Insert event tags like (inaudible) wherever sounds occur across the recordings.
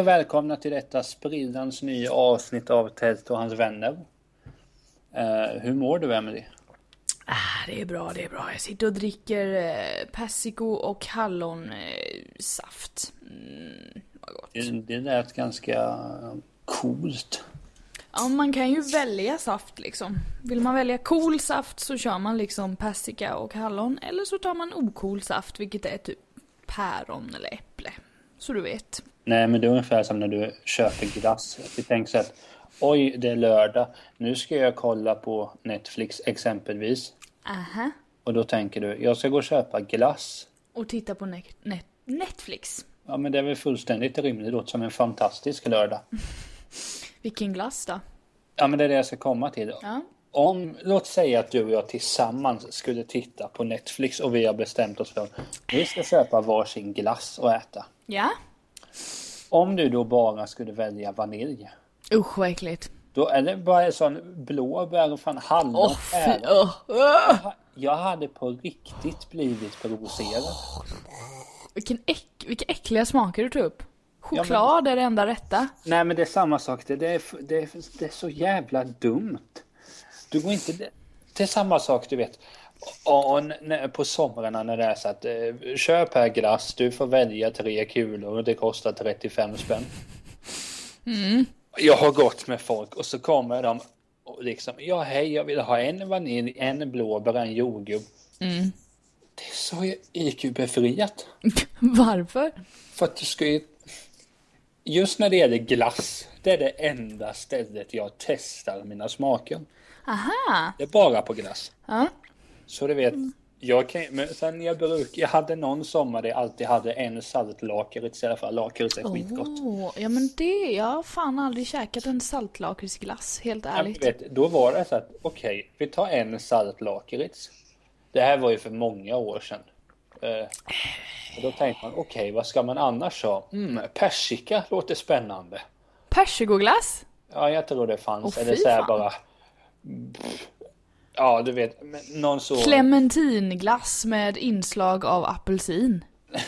Hej och välkomna till detta spridans nya avsnitt av Tält och hans vänner. Eh, hur mår du Emelie? Ah, det är bra, det är bra. Jag sitter och dricker eh, persiko och hallonsaft. Mm, vad gott. Det, det lät ganska coolt. Ja, man kan ju välja saft liksom. Vill man välja cool saft så kör man liksom persika och hallon. Eller så tar man ocool saft, vilket är typ päron eller äpple. Så du vet. Nej, men det är ungefär som när du köper glass. Vi tänker så att oj, det är lördag. Nu ska jag kolla på Netflix exempelvis. Aha. Och då tänker du, jag ska gå och köpa glass. Och titta på ne- net- Netflix. Ja, men det är väl fullständigt rimligt. Det låter som en fantastisk lördag. (laughs) Vilken glass då? Ja, men det är det jag ska komma till. Ja. Om, låt säga att du och jag tillsammans skulle titta på Netflix och vi har bestämt oss för att vi ska köpa varsin glass och äta. Ja? Om du då bara skulle välja vanilj. Usch vad äckligt. Då är det bara en sån blåbär och fan hallon. Päron. öh, öh. Jag hade på riktigt blivit provocerad. Vilken äck, vilka äckliga smaker du tog upp. Choklad är det enda rätta. Nej men det är samma sak. Det, det, är, det, är, det är så jävla dumt. Du går inte... Det är samma sak du vet. När, på somrarna när det är så att eh, köp här glass, du får välja tre kulor och det kostar 35 spänn. Jag har gått med folk och så kommer de och liksom, ja hej jag vill ha en vanilj, en blåbär, en jordgubb. Det är så IQ-befriat. (laughs) Varför? För att du ska ju... Just när det gäller glass, det är det enda stället jag testar mina smaker. Aha. Det är bara på glass. Ja. Så du vet, jag kan men sen jag bruk, jag hade någon sommar där jag alltid hade en saltlakrits i alla fall. Lakrits är skitgott. Åh, ja men det, jag har fan aldrig käkat en saltlakritsglass, helt Ja, ärligt. du vet, då var det så att, okej, vi tar en saltlakrits. Det här var ju för många år sedan. Och då tänkte man, okej, vad ska man annars ha? Mm, persika låter spännande. Persikoglass? Ja, jag tror det fanns. Åh, Eller så här bara... Ja, du vet, någon så... Clementinglass med inslag av apelsin. (laughs)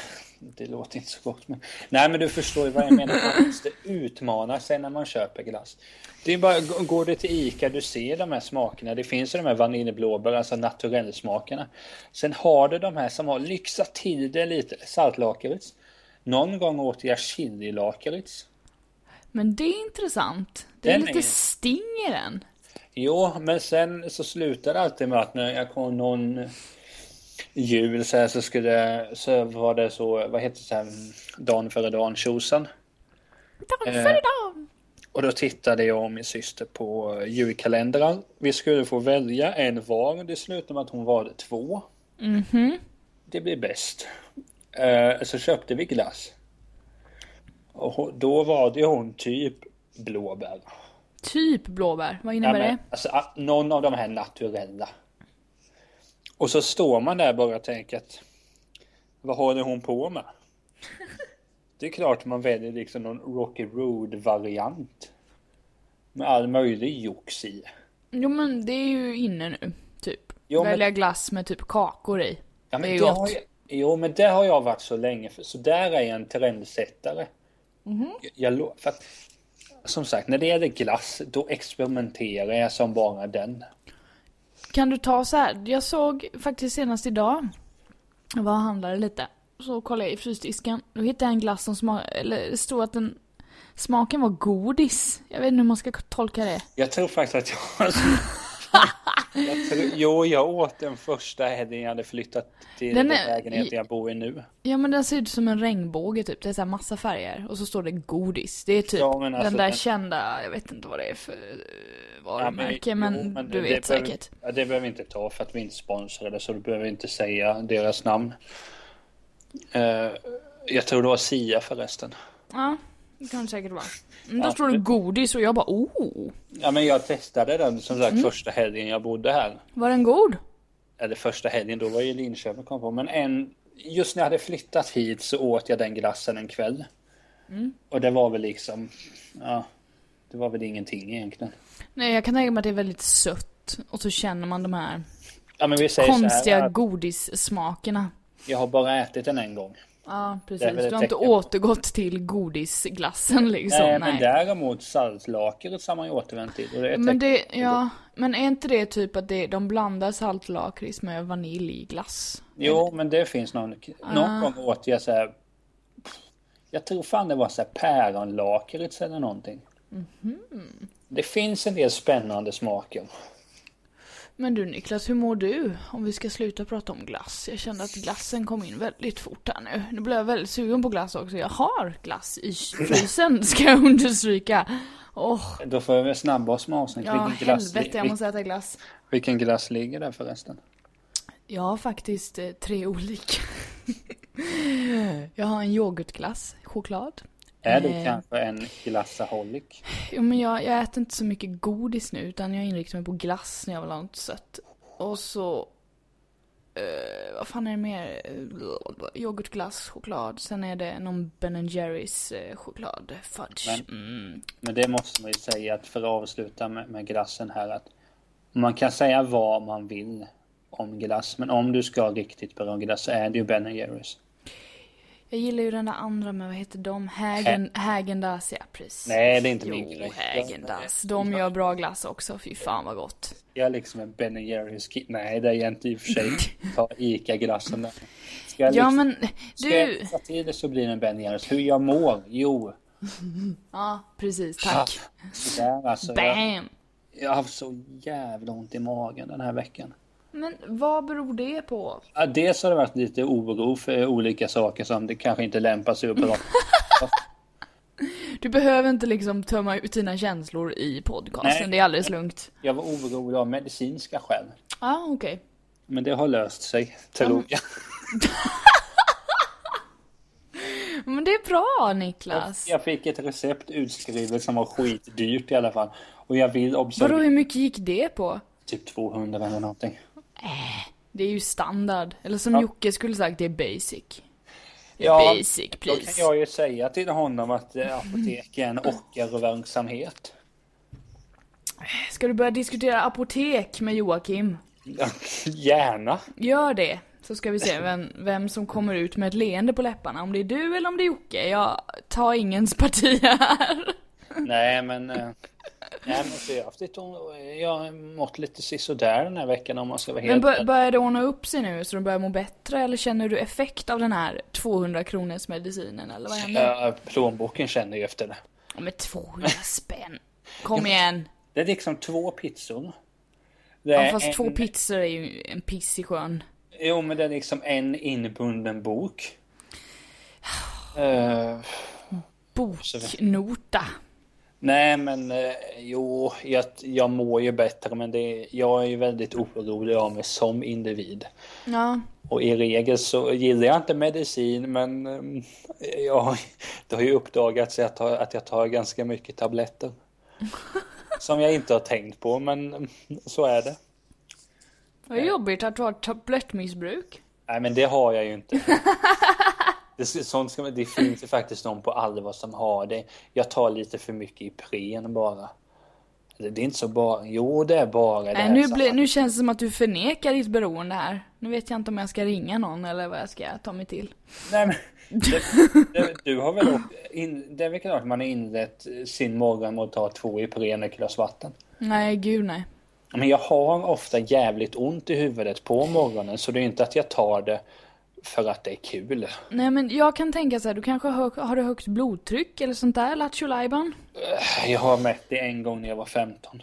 Det låter inte så gott, men... Nej, men du förstår ju vad jag menar. Man måste utmana sig när man köper glass. Det är bara, går du till Ica, du ser de här smakerna. Det finns ju de här vaniljblåbär, alltså naturellsmakerna. Sen har du de här som har lyxat till det lite. Saltlakrits. Någon gång åt jag chililakrits. Men det är intressant. Det är Den lite är- sting i den. Jo, men sen så slutar det alltid med att när jag kom någon jul så, här, så skulle så var det så, vad heter det så här, dagen före dagen tjosan. Eh. för dagen. Och då tittade jag och min syster på julkalendrar. Vi skulle få välja en var. Det slutade med att hon valde två. Mhm. Det blir bäst. Eh, så köpte vi glass. Och då var det hon typ blåbär. Typ blåbär, vad innebär Ja, men, det? alltså, någon av de här naturella. Och så står man där bara och tänker att vad håller hon på med? (laughs) Det är klart man väljer liksom någon Rocky Road variant. Med all möjlig jox i. Jo men det är ju inne nu, typ. Jo, men- Välja glass med typ kakor i. Ja, men det är det gott. har jag, jo men det har jag varit så länge. För, så där är jag en trendsättare. Mhm. Jag, jag, lo- för att, som sagt, när det gäller glass då experimenterar jag som bara den. Kan du ta så här? jag såg faktiskt senast idag, jag var och handlade lite, så kollade jag i frysdisken, då hittade jag en glass som smak, eller det stod att den, smaken var godis. Jag vet inte hur man ska tolka det. Jag tror faktiskt att jag... (laughs) jag tror, jo, jag åt den första helgen jag hade flyttat till Den är- lägenheten jag bor i nu. Ja men den ser ut som en regnbåge typ, det är så här massa färger och så står det godis. Det är typ Ja, men alltså den där den- kända, jag vet inte vad det är för varumärke men, jo, du det vet behöver- säkert. Ja, det behöver vi inte ta för att vi inte sponsrar det så du behöver inte säga deras namn. Eh, jag tror det var Sia förresten. Ja, det kan det säkert vara. Men då Ja, står det godis och jag bara oh, Ja men jag testade den som sagt Mm. första helgen jag bodde här. var den god? Eller första helgen, då var ju Linköping kom på. Men en, just när jag hade flyttat hit så åt jag den glassen en kväll. Mm. Och det var väl liksom, ja, det var väl ingenting egentligen. Nej jag kan tänka mig att det är väldigt sött och så känner man de här Ja konstiga här, godissmakerna. jag har bara ätit den en gång. Ja, precis. Du har inte återgått till godisglassen liksom. Nej, men däremot saltlakret har man ju återvänt till. Och det är Men det, ja, men är inte det typ att det, de blandar saltlakrits med vaniljglass? Jo, men det finns någon, någon Ah. gång åt jag så här. Jag tror fan det var så här päronlakrits eller någonting. Mhm. Det finns en del spännande smaker. Men du Niklas, hur mår du? Om vi ska sluta prata om glass. Jag kände att glassen kom in väldigt fort här nu. Nu blev jag väldigt sugen på glass också. Jag har glass i frysen, ska jag understryka. Åh, Då får vi snabba oss med avsnitt. ja vilken, glass, helvete jag måste äta glass. vilken glass ligger där förresten? Jag har faktiskt eh, tre olika. (laughs) jag har en yoghurtglass, choklad. Är du Eh. kanske en glassaholic? Jo men jag, jag äter inte så mycket godis nu utan jag inriktar mig på glass när jag vill ha något sött. Och så... Eh, vad fan är det mer? Yoghurtglass, choklad. Sen är det någon Ben Jerrys eh, choklad. Fudge. Mm. Men det måste man ju säga att för att avsluta med, med glassen här att man kan säga vad man vill om glass. Men om du ska ha riktigt bra glass så är det ju Ben Jerrys. Jag gillar ju den där andra med, vad heter de? Hagen, Häagen-Dazs, ja precis. Nej, det är inte min Jo, grej. Häagen-Dazs. De gör bra glass också, fy fan vad gott. Jag är liksom en Ben Jerrys kid. Nej, det är jag inte i och för sig. Ta Ica-glassen där. Ska jag (laughs) Ja liksom, men, Ska jag du... fixa till det så blir det en Ben Jerrys. Hur jag mår? Jo, Ja, precis, tack. där alltså. Jag, Bam! jag har haft så jävla ont i magen den här veckan. Men vad beror det på? Ja, dels har det varit lite oro för olika saker som det kanske inte lämpar sig att prata (laughs) Du behöver inte liksom tömma ut dina känslor i podcasten, Nej. det är alldeles lugnt. Jag var orolig av medicinska skäl. Ja, ah, okej. Men det har löst sig, tror jag. (laughs) Men det är bra Niklas. Jag fick ett recept utskrivet som var skitdyrt i alla fall. Och jag vill Vadå, observera hur mycket gick det på? typ 200 eller någonting. Det är ju standard. Eller som Ja. Jocke skulle sagt, det är basic. Det är Ja, basic Då kan please. jag ju säga till honom att eh, apotek är en ockerverksamhet. Ska du börja diskutera apotek med Joakim? Gärna. Gör det. Så ska vi se vem, vem som kommer ut med ett leende på läpparna. Om det är du eller om det är Jocke. Jag tar ingens parti här. Nej men... Nej men så jag har haft lite, jag har mått lite sisådär den här veckan om man ska vara Men helt bör, börjar det ordna upp sig nu så du börjar må bättre? Eller känner du effekt av den här 200 kronors medicinen? Eller vad händer? Ja, plånboken känner ju efter det. Ja, med 200 spänn. Kom igen. Det är liksom två pizzor. Det Ja, fast en, två pizzor är ju en piss i sjön. Jo, men det är liksom en inbunden bok. Eh, Boknota. Nej, men eh, jo, jag, jag mår ju bättre, men det, jag är ju väldigt orolig av mig som individ. Ja. Och i regel så gillar jag inte medicin, men eh, jag, det har ju uppdagats att jag, tar, att jag tar ganska mycket tabletter. (laughs) Som jag inte har tänkt på, men så är det. Vad jobbigt att du har tablettmissbruk. Nej men det har jag ju inte. (laughs) Det, sånt ska, det finns ju faktiskt någon på allvar som har det. Jag tar lite för mycket Ipren bara. Det det är inte så bara. Jo det är bara det Nej, nu, blir, nu känns det som att du förnekar ditt beroende här. Nu vet jag inte om jag ska ringa någon eller vad jag ska ta mig till. Nej, men, (laughs) det, det, du har väl in, det är väl klart man har inlett sin morgon med att ta två Ipren och ett glas vatten. Nej, gud nej. Men jag har ofta jävligt ont i huvudet på morgonen så det är inte att jag tar det för att det är kul. Nej men jag kan tänka så här, du kanske har, har du högt blodtryck eller sånt där, Lattjo Lajban? Jag har mätt det en gång när jag var 15.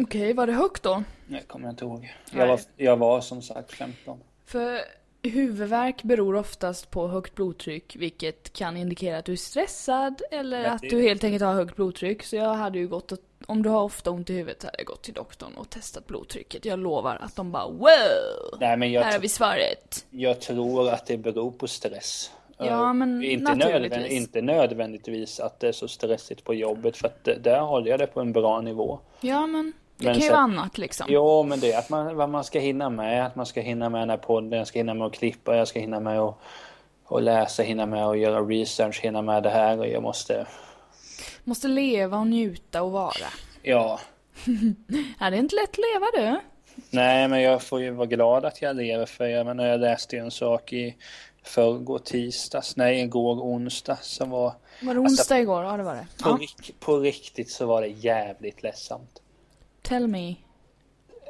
Okej, var det högt då? Det kommer jag inte ihåg. Jag var, jag var som sagt 15. För huvudvärk beror oftast på högt blodtryck, vilket kan indikera att du är stressad eller att du helt enkelt har högt blodtryck. Så jag hade ju gått och, om du har ofta ont i huvudet så hade jag gått till doktorn och testat blodtrycket. Jag lovar att de bara wow! Nej men Här har vi svaret. jag tror att det beror på stress. Ja, Eh, men inte, naturligtvis. nödvänd, inte nödvändigtvis att det är så stressigt på jobbet för att där håller jag det på en bra nivå. Ja men, det Men kan ju vara annat liksom. Jo men det är att man, vad man ska hinna med, att man ska hinna med den här podden, jag ska hinna med att klippa, jag ska hinna med att och läsa, hinna med att göra research, hinna med det här och jag måste, Måste leva och njuta och vara. ja. (laughs) Ja, det är inte lätt att leva du. Nej men jag får ju vara glad att jag lever för jag menar jag läste ju en sak i förrgår tisdags, nej igår onsdag som var Var det onsdag igår? Ja, det var det. på, Ja. på riktigt så var det jävligt ledsamt. Tell me.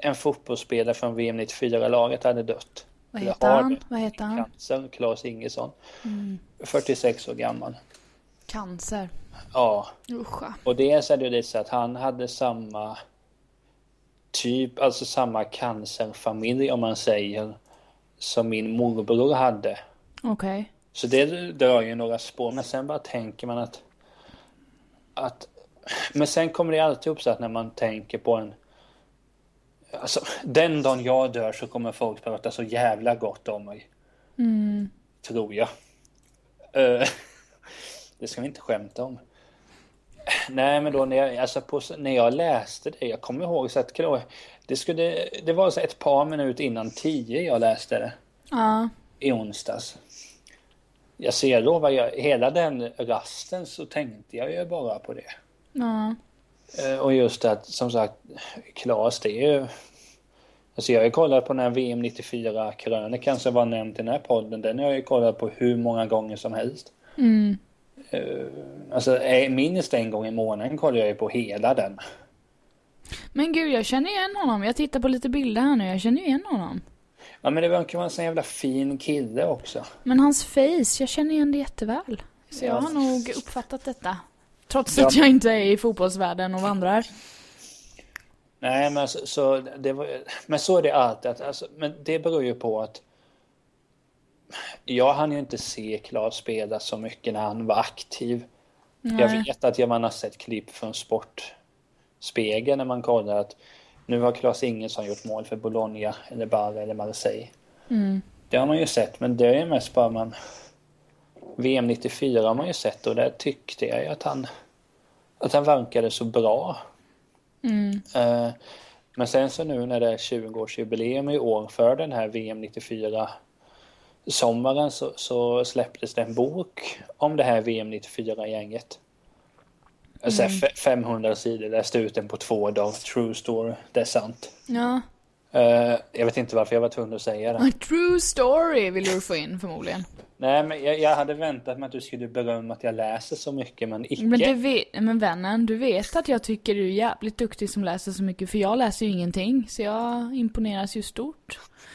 En fotbollsspelare från VM 94-laget hade dött. Vad heter han? dött. Vad heter han? Cancer, Claes Ingesson. Mm. 46 år gammal. Cancer. Ja, Usch. och dels är det ju lite så att han hade samma typ, alltså samma cancerfamilj om man säger, som min morbror hade. Okej. Så det drar ju några spår, men sen bara tänker man att, att men sen kommer det alltid upp så att när man tänker på en Alltså, den dagen jag dör så kommer folk prata så jävla gott om mig. Mm. Tror jag. Eh, (laughs) det ska vi inte skämta om. Nej, men då när jag, alltså på, när jag läste det, jag kommer ihåg så att det, skulle, det var så ett par minuter innan tio jag läste det Ja. i onsdags. Jag ser då vad jag, hela den rasten så tänkte jag ju bara på det. Ja. Eh, Och just att som sagt, Klas det är ju... Alltså jag har ju kollat på den här VM 94 krönikan som var nämnt i den här podden. Den har jag ju kollat på hur många gånger som helst. Mm. Eh, Alltså eh, minst en gång i månaden kollar jag ju på hela den. Men gud, jag känner igen honom. Jag tittar på lite bilder här nu. Jag känner igen honom. Ja men det verkar vara en sån jävla fin kille också. Men hans face, jag känner igen det jätteväl. Så jag Ja. har nog uppfattat detta. Trots Ja. att jag inte är i fotbollsvärlden och vandrar. Nej men så, så det var, men så är det alltid. Att, alltså, men det beror ju på att jag hann ju inte se Klas spela så mycket när han var aktiv. Jag Nej. vet att jag man har sett klipp från Sportspegeln när man kollar att nu har Klas Ingesson gjort mål för Bologna eller Bari eller Marseille. Mm. Det har man ju sett men det är mest bara man VM 94 har man ju sett och där tyckte jag ju att han att han verkade så bra. Mm. Eh, Men sen så nu när det är 20-årsjubileum i år för den här VM 94 sommaren så, så släpptes det en bok om det här VM 94-gänget. Alltså Mm. fe- 500 sidor, läste ut den på två dagar. True story, det är sant. Ja. Eh, jag vet inte varför jag var tvungen att säga det. A true story vill du få in förmodligen. Nej, men jag, jag hade väntat mig att du skulle berömma att jag läser så mycket, men icke. Men, du vet, men vännen, du vet att jag tycker du är jävligt duktig som läser så mycket. För jag läser ju ingenting. Så jag imponeras ju stort.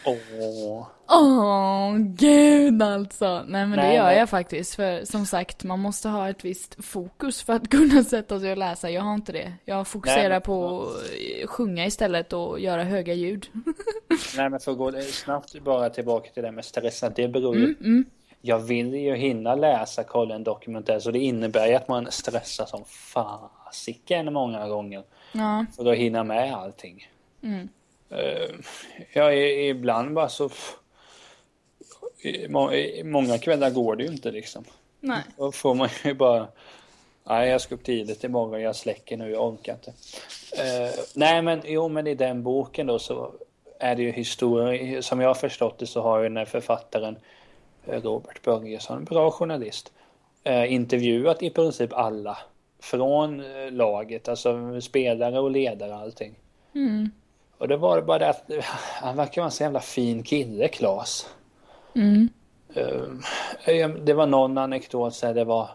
Åh. Åh, gud alltså. Nej men det Nej, gör nej. jag faktiskt. För som sagt, man måste ha ett visst fokus för att (laughs) kunna sätta sig och läsa. Jag har inte det. Jag fokuserar Nej, på att sjunga istället och göra höga ljud. (laughs) Nej, men för att gå snabbt bara tillbaka till det med stressen. Det beror ju... Mm, mm. Jag vill ju hinna läsa, kolla en dokumentär, så det innebär ju att man stressar som fasiken många gånger. Ja. För att hinna med allting. Mm. Eh, Ja, ibland bara så... Många kvällar går det ju inte liksom. Nej. Då får man ju bara... Nej, jag ska upp tidigt imorgon, jag släcker nu, jag orkar inte. Eh, nej, men jo, men i den boken då så är det ju historia. Som jag har förstått det så har ju den här författaren eh, Robert Börjesson, bra journalist, intervjuat i princip alla från laget, alltså spelare och ledare och allting. Mm. Och det var bara det att eh, han verkar vara en så jävla fin kille, Klas. Mm. Eh, Det var någon anekdot så här, det var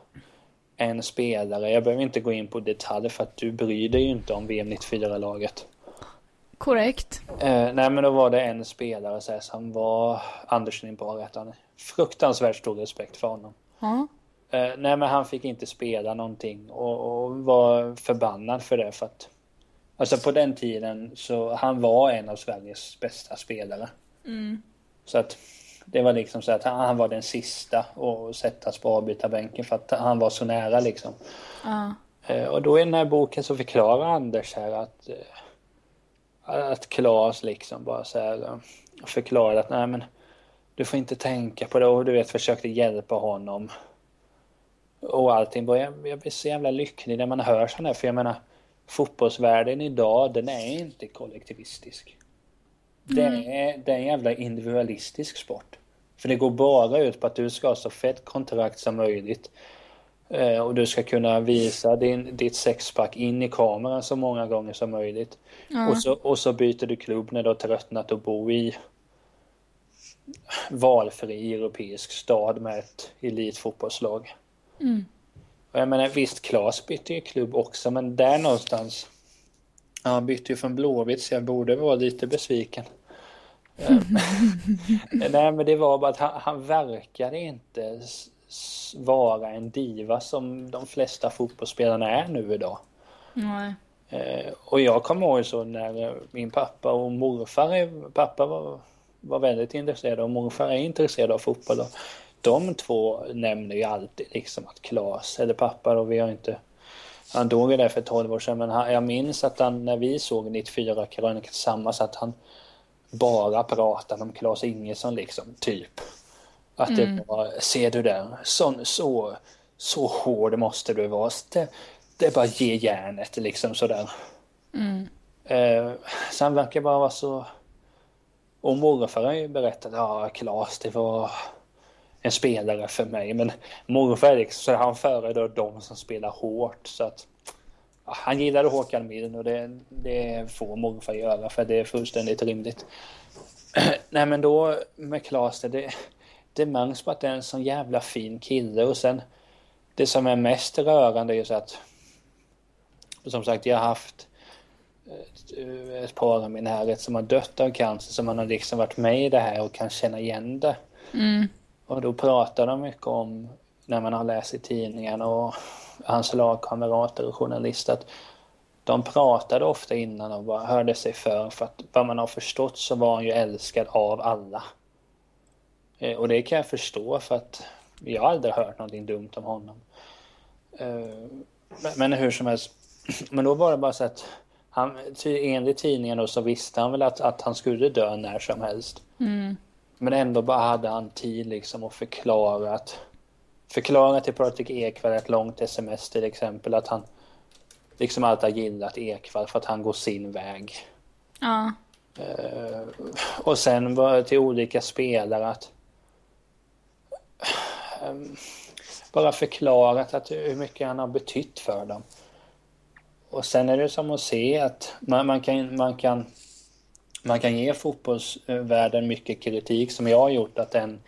en spelare, jag behöver inte gå in på detaljer för att du bryr dig ju inte om VM 94-laget. Korrekt. Eh, nej men då var det en spelare så här, som var Anders hette han. Fruktansvärt stor respekt för honom. Ja. Eh, nej men han fick inte spela någonting och, och var förbannad för det för att Alltså på den tiden så han var en av Sveriges bästa spelare. Mm. Så att det var liksom så att han, var den sista att sättas på avbytarbänken för att han var så nära liksom. Eh, Och då i den här boken så förklarar Anders här att eh, att Klas liksom bara så här eh, förklarade att nej men du får inte tänka på det och du vet försökte hjälpa honom. Och allting. Jag, jag blir så jävla lycklig när man hör sånt här för jag menar fotbollsvärlden idag den är inte kollektivistisk. Det är, det är en jävla individualistisk sport. För det går bara ut på att du ska ha så fett kontrakt som möjligt. Eh, Och du ska kunna visa din, ditt sexpack in i kameran så många gånger som möjligt. Ja. Och, så, och så byter du klubb när du har tröttnat att bo i valfri europeisk stad med ett elitfotbollslag. Mm. Och jag menar visst, Klas bytte ju klubb också, men där någonstans. Ja, han bytte ju från Blåvitt så jag borde vara lite besviken. Eh, (laughs) Nej, men det var bara att han, han verkade inte vara en diva som de flesta fotbollsspelarna är nu idag. Nej. Eh, och jag kommer ihåg så när min pappa och morfar, pappa var, var väldigt intresserad och morfar är intresserad av fotboll. De två nämner ju alltid liksom att Klas, eller pappa då, vi har inte han dog ju där för 12 år sedan men han, jag minns att han, när vi såg 94 krönikan tillsammans att han bara pratade om Klas Ingesson liksom, typ. Att mm. det var, ser du där, så, så, så hård måste du vara. Det, det är bara ge järnet liksom sådär. Mm. Eh, så han verkar bara vara så... Och morfar har ju berättat, ja Klas det var en spelare för mig. Men morfar är liksom, så han föredrar de som spelar hårt. Så att, ja, han gillade Håkan Mild och det, det får morfar göra för det är fullständigt rimligt. (clears throat) Nej men då med Klas, det, det märks på att det är en sån jävla fin kille och sen det som är mest rörande är ju så att som sagt jag har haft eh, ett par av min närhet som har dött av cancer så man har liksom varit med i det här och kan känna igen det. Mm. Och då pratar de mycket om när man har läst i tidningen och hans lagkamrater och journalister att de pratade ofta innan och bara hörde sig för för att vad man har förstått så var han ju älskad av alla. Eh, och det kan jag förstå för att jag har aldrig hört någonting dumt om honom. Eh, men hur som helst, (clears throat) men då var det bara så att han, enligt tidningen då så visste han väl att, att han skulle dö när som helst. Mm. Men ändå bara hade han tid liksom att förklara att förklara till Patrik Ekwall ett långt sms till exempel att han liksom alltid har gillat Ekwall för att han går sin väg. Ja. Uh, och sen var till olika spelare att um, bara förklarat att hur mycket han har betytt för dem. Och sen är det som att se att man, man, kan, man kan man kan ge fotbollsvärlden mycket kritik som jag har gjort att en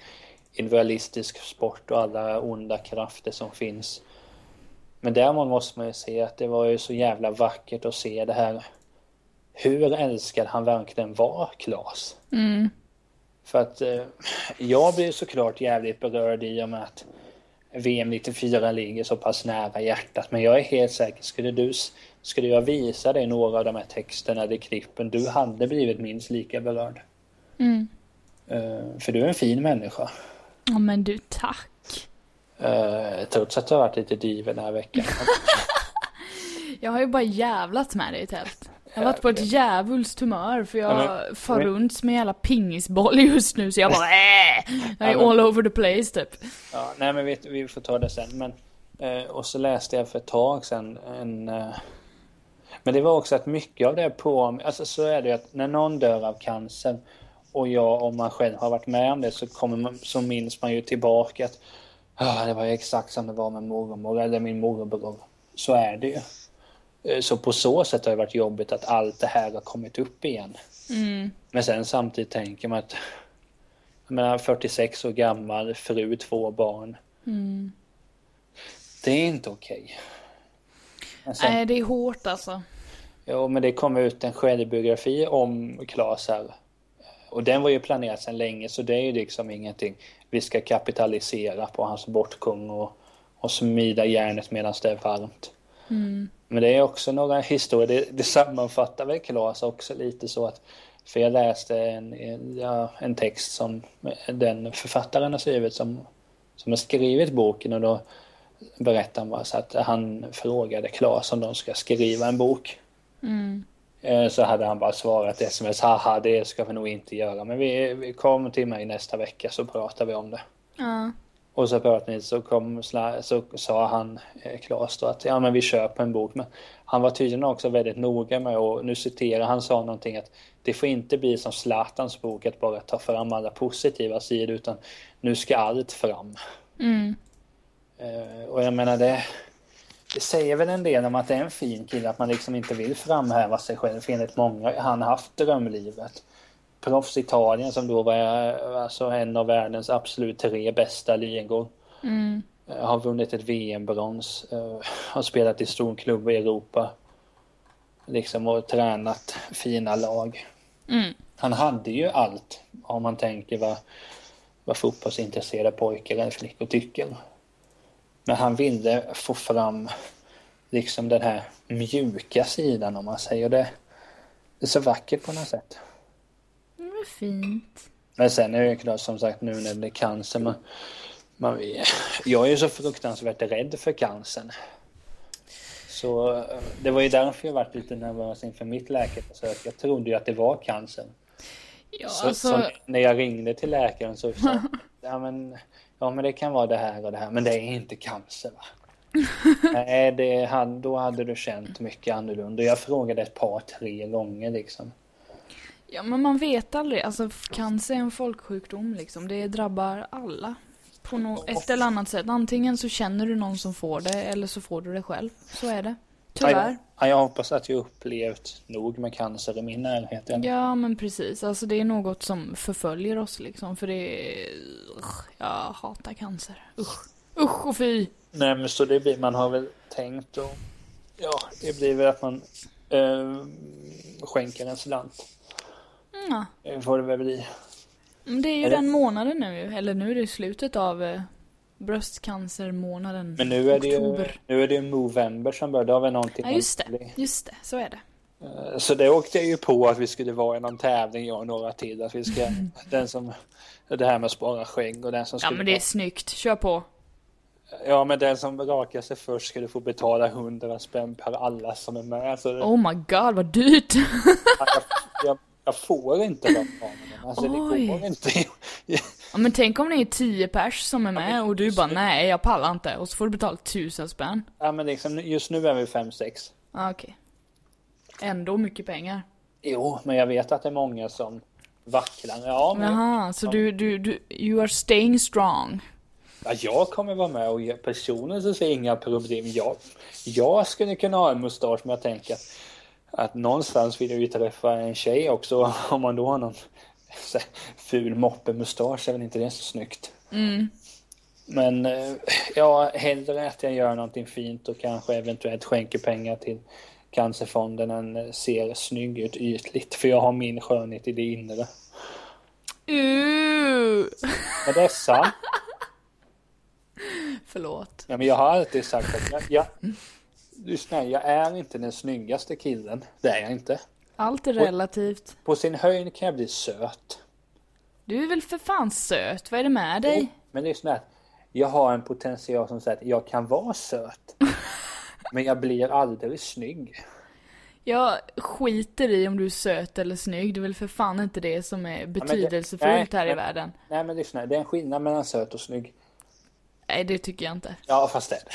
individualistisk sport och alla onda krafter som finns. Men däremot måste man ju se att det var ju så jävla vackert att se det här. Hur älskad han verkligen var, Klas. Mm. För att eh, jag blir såklart jävligt berörd i och med att VM 94 ligger så pass nära hjärtat. Men jag är helt säker, skulle du skulle jag visa dig några av de här texterna eller klippen, du hade blivit minst lika berörd. Mm. Uh, för du är en fin människa. Ja men du, tack. Uh, trots att du har varit lite diven den här veckan. (laughs) jag har ju bara jävlat med dig tält. Jag har varit på ett djävulskt humör för jag ja, men, far men... runt med jävla pingisboll just nu så jag bara äh, Jag är ja, men... all over the place typ. Ja, nej men vi, vi får ta det sen men eh, Och så läste jag för ett tag sedan en eh, Men det var också att mycket av det på Alltså så är det att när någon dör av cancer Och jag om man själv har varit med om det så kommer man, så minns man ju tillbaka att ah, Det var exakt som det var med mormor eller min morbror Så är det ju Eh, så på så sätt har det varit jobbigt att allt det här har kommit upp igen. Mm. Men sen samtidigt tänker man att jag menar 46 år gammal, fru, två barn. Mm. Det är inte okej. Okay. Nej, det är hårt alltså. Ja, men det kom ut en självbiografi om Klas här. Och den var ju planerad sedan länge så det är ju liksom ingenting vi ska kapitalisera på hans bortgång och, och smida järnet medan det är varmt. Mm. Men det är också några historier, det, det sammanfattar väl Klas också lite så att för jag läste en, ja, en text som den författaren har skrivit som, som har skrivit boken och då berättar han bara så att han frågade Klas om de ska skriva en bok. Mm. Eh, så hade han bara svarat sms, haha det ska vi nog inte göra men vi, vi kommer till mig nästa vecka så pratar vi om det. Ja. Och så pratade ni så, kom, så sa han, eh, Klas då, att ja men vi köper en bok. Men han var tydligen också väldigt noga med och nu citerar han sa någonting att det får inte bli som Zlatans bok att bara ta fram alla positiva sidor utan nu ska allt fram. Mm. Uh, och jag menar det, det säger väl en del om att det är en fin kille att man liksom inte vill framhäva sig själv. Enligt många han haft drömlivet. proffs Italien som då var alltså en av världens absolut tre bästa ligor. Mm. Eh, Har vunnit ett VM-brons. eh, Har spelat i stor klubb i Europa. Liksom och tränat fina lag. Mm. Han hade ju allt om man tänker vad, vad fotbollsintresserade pojkar eller flickor tycker. Men han ville få fram liksom den här mjuka sidan om man säger det. Det är så vackert på något sätt. Det var fint. Men sen är det ju klart som sagt nu när det är cancer. Man, man, jag är ju så fruktansvärt rädd för cancern. Så eh, det var ju därför jag varit lite nervös inför mitt läkarbesök. Jag trodde ju att det var cancer. Ja, Så, alltså, så när jag ringde till läkaren så sa (laughs) ja men, ja men det kan vara det här och det här men det är inte cancer va? (laughs) Nej, det hade, då hade du känt mycket annorlunda. Jag frågade ett par, tre gånger liksom. ja, men man vet aldrig. Alltså, cancer är en folksjukdom liksom. Det drabbar alla. På något, ett eller annat sätt. Antingen så känner du någon som får det eller så får du det själv. Så är det. Tyvärr. ja, jag hoppas att jag upplevt nog med cancer i min närhet. Ja. Men precis. Alltså det är något som förföljer oss liksom. För det är... Jag hatar cancer. Usch. Usch och fy. Nej men så det blir, man har väl tänkt och ja, det blir väl att man eh, skänker en slant. Ja. Det får det väl bli. Det är ju Är det- den månaden nu. Eller nu är det slutet av eh, bröstcancermånaden. Men nu är det ju, Oktober. nu är det ju Movember som börjar, det har väl någonting Ja, just det. Just det, så är det. Eh, Så det åkte jag ju på att vi skulle vara i någon tävling, jag och några till. Att vi ska, (laughs) den som, det här med att spara skägg och den som Ja, skulle men det är snyggt. Kör på. Ja men den som rakar sig först skulle få betala 100 spänn per alla som är med. Så det, Oh my god, vad dyrt! jag, jag, jag får inte de ramarna. Alltså Oj. det går inte. Ja, men tänk om det är 10 pers som är med och du bara nej, jag pallar inte. Och så får du betala tusen spänn. Ja men liksom, just nu är vi 5-6. Ah, okej. Ändå mycket pengar. Jo, men jag vet att det är många som vacklar. Ja, men Jaha, så du, du, du, you are staying strong. ja, jag kommer vara med och personligen så ser jag inga problem. Jag, jag skulle kunna ha en mustasch men jag tänker att, att någonstans vill jag ju träffa en tjej också. (laughs) Om man då har någon här ful moppemustasch är väl inte det så snyggt. Mm. Men eh, ja, hellre att jag gör någonting fint och kanske eventuellt skänker pengar till Cancerfonden än eh, ser snygg ut ytligt. För jag har min skönhet i det inre. Uh. Men det är sant. (laughs) Förlåt. Ja, men jag har alltid sagt att jag, jag, lyssna, jag är inte den snyggaste killen. Det är jag inte. Allt är relativt. På sin höjd kan jag bli söt. Du är väl för fan söt? Vad är det med dig? Men lyssna, jag har en potential som säger att jag kan vara söt. (laughs) Men jag blir aldrig snygg. Jag skiter i om du är söt eller snygg. Det är väl för fan inte det som är det- betydelsefullt nej, här i men- världen. Nej men lyssna, det är en skillnad mellan söt och snygg. Nej, det tycker jag inte. Ja fast det är det.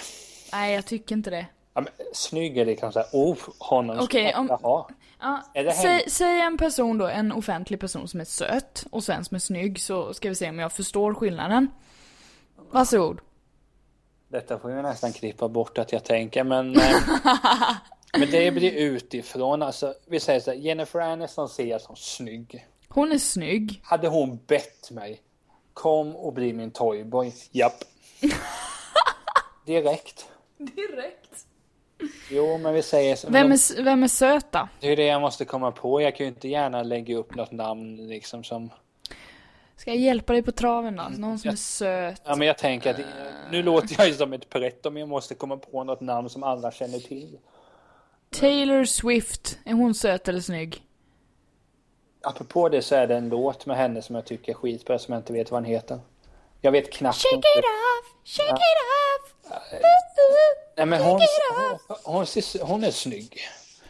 Nej, jag tycker inte det. Ja, men, snygg är liksom såhär, oh honom ska Okej, jag om- ha. Ja, det säg, säg en person då, en offentlig person som är söt och sen som är snygg så ska vi se om jag förstår skillnaden. Varsågod. Detta får jag nästan klippa bort att jag tänker men eh, (laughs) Men det blir utifrån alltså. Vi säger så här, Jennifer Aniston ser jag som snygg. Hon är snygg. Hade hon bett mig Kom och bli min toyboy. Japp. (laughs) Direkt. Direkt. Jo men vi säger så. Vem är, vem är söt då? Det är det jag måste komma på. Jag kan ju inte gärna lägga upp något namn liksom som Ska jag hjälpa dig på traven då? Någon som är söt. Ja men jag tänker att nu låter jag ju som ett pretto men jag måste komma på något namn som alla känner till. Taylor Swift. Är hon söt eller snygg? Apropå det så är det en låt med henne som jag tycker är skitbra som jag inte vet vad den heter. Jag vet knappt. Shake it off, shake it off. Nej men hon, Shake hon, it hon, ser- hon är snygg.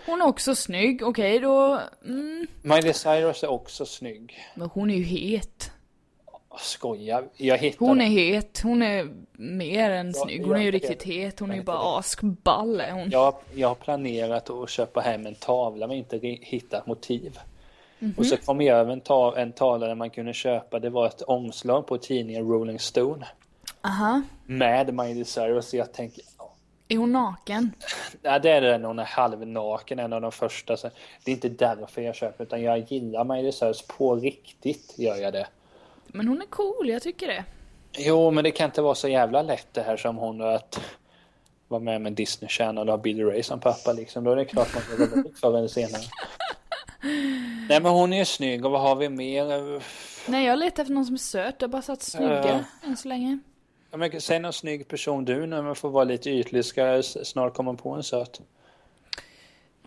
Hon är också snygg, okej då. Mm. Miley Cyrus är också snygg. Men hon är ju het. Skoja, jag hittade... Hon är het, hon är mer än Ja, snygg. Hon är ju riktigt het, hon är ju bara askball hon. Jag, jag har planerat att köpa hem en tavla men inte hittat motiv. Och så kom jag över en, ta- en tavla där man kunde köpa, det var ett omslag på tidningen Rolling Stone. Aha. Med Miley Cyrus. Så jag tänker, Är hon naken? (laughs) Ja, det är det när hon är halvnaken, en av de första. Så det är inte därför jag köper, utan jag gillar Miley Cyrus på riktigt, gör jag det. Men hon är cool, jag tycker det. Jo, men det kan inte vara så jävla lätt det här som hon att vara med med Disney Channel och ha Billy Ray som pappa liksom. Då är det klart man ska gå förr eller senare. (laughs) Nej men hon är ju snygg och vad har vi mer? Nej, jag letar efter någon som är söt. Jag har bara satt snygga än så länge. Ja, men säg någon snygg person du när man får vara lite ytlig. Ska jag snart komma på en söt?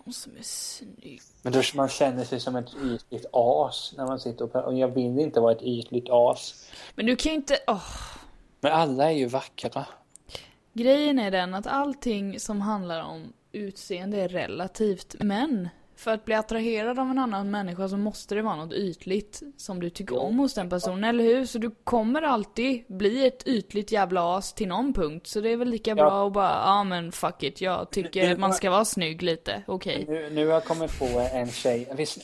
Någon som är snygg. Men då man känner sig som ett ytligt as när man sitter och pratar. Och jag vill inte vara ett ytligt as. Men du kan ju inte... Åh. Men alla är ju vackra. Grejen är den att allting som handlar om utseende är relativt. Men för att bli attraherad av en annan människa så måste det vara något ytligt som du tycker om hos den personen, eller hur? Så du kommer alltid bli ett ytligt jävla as till någon punkt. Så det är väl lika bra att bara, ja men fuck it, jag tycker att man ska vara snygg lite, okej. Nu, nu har jag kommit på en tjej. Visst,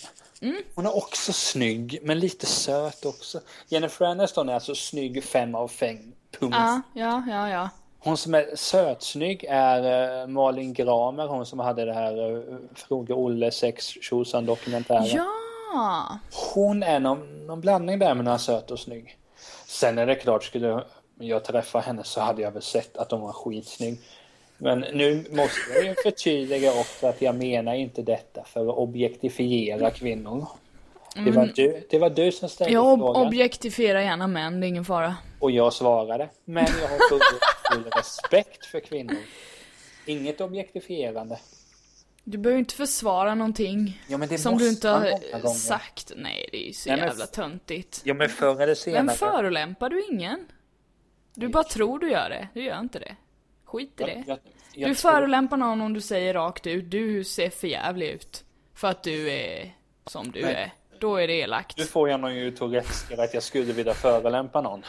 Hon är också snygg, men lite söt också. Jennifer Aniston är alltså snygg fem av fem. Punkt. Ja, ja, ja, ja. Hon som är sötsnygg är eh, Malin Gramer, hon som hade det här uh, Fråga Olle sex tjosan dokumentären. Ja! Hon är någon, någon blandning där mellan söt och snygg. Sen är det klart, skulle jag träffa henne så hade jag väl sett att hon var skitsnygg. Men nu måste jag ju förtydliga också att jag menar inte detta för att objektifiera kvinnor. Det var du, det var du som ställde Jag frågan objektifierar gärna män, det är ingen fara. Och jag svarade. Men jag har full, full respekt för kvinnor. Inget objektifierande. Du behöver inte försvara någonting Ja, som du inte har sagt. Nej, det är ju så Nej, jävla töntigt. Ja men förr eller senare. Men förolämpar du ingen? Du bara tror du gör det, du gör inte det. Skit i det. Jag, jag, jag Du tror- förolämpar någon om du säger rakt ut, du ser för jävlig ut. För att du är som du Men- är. Då är det elakt. Nu får jag nog ju Tourettes att jag skulle vilja förolämpa någon.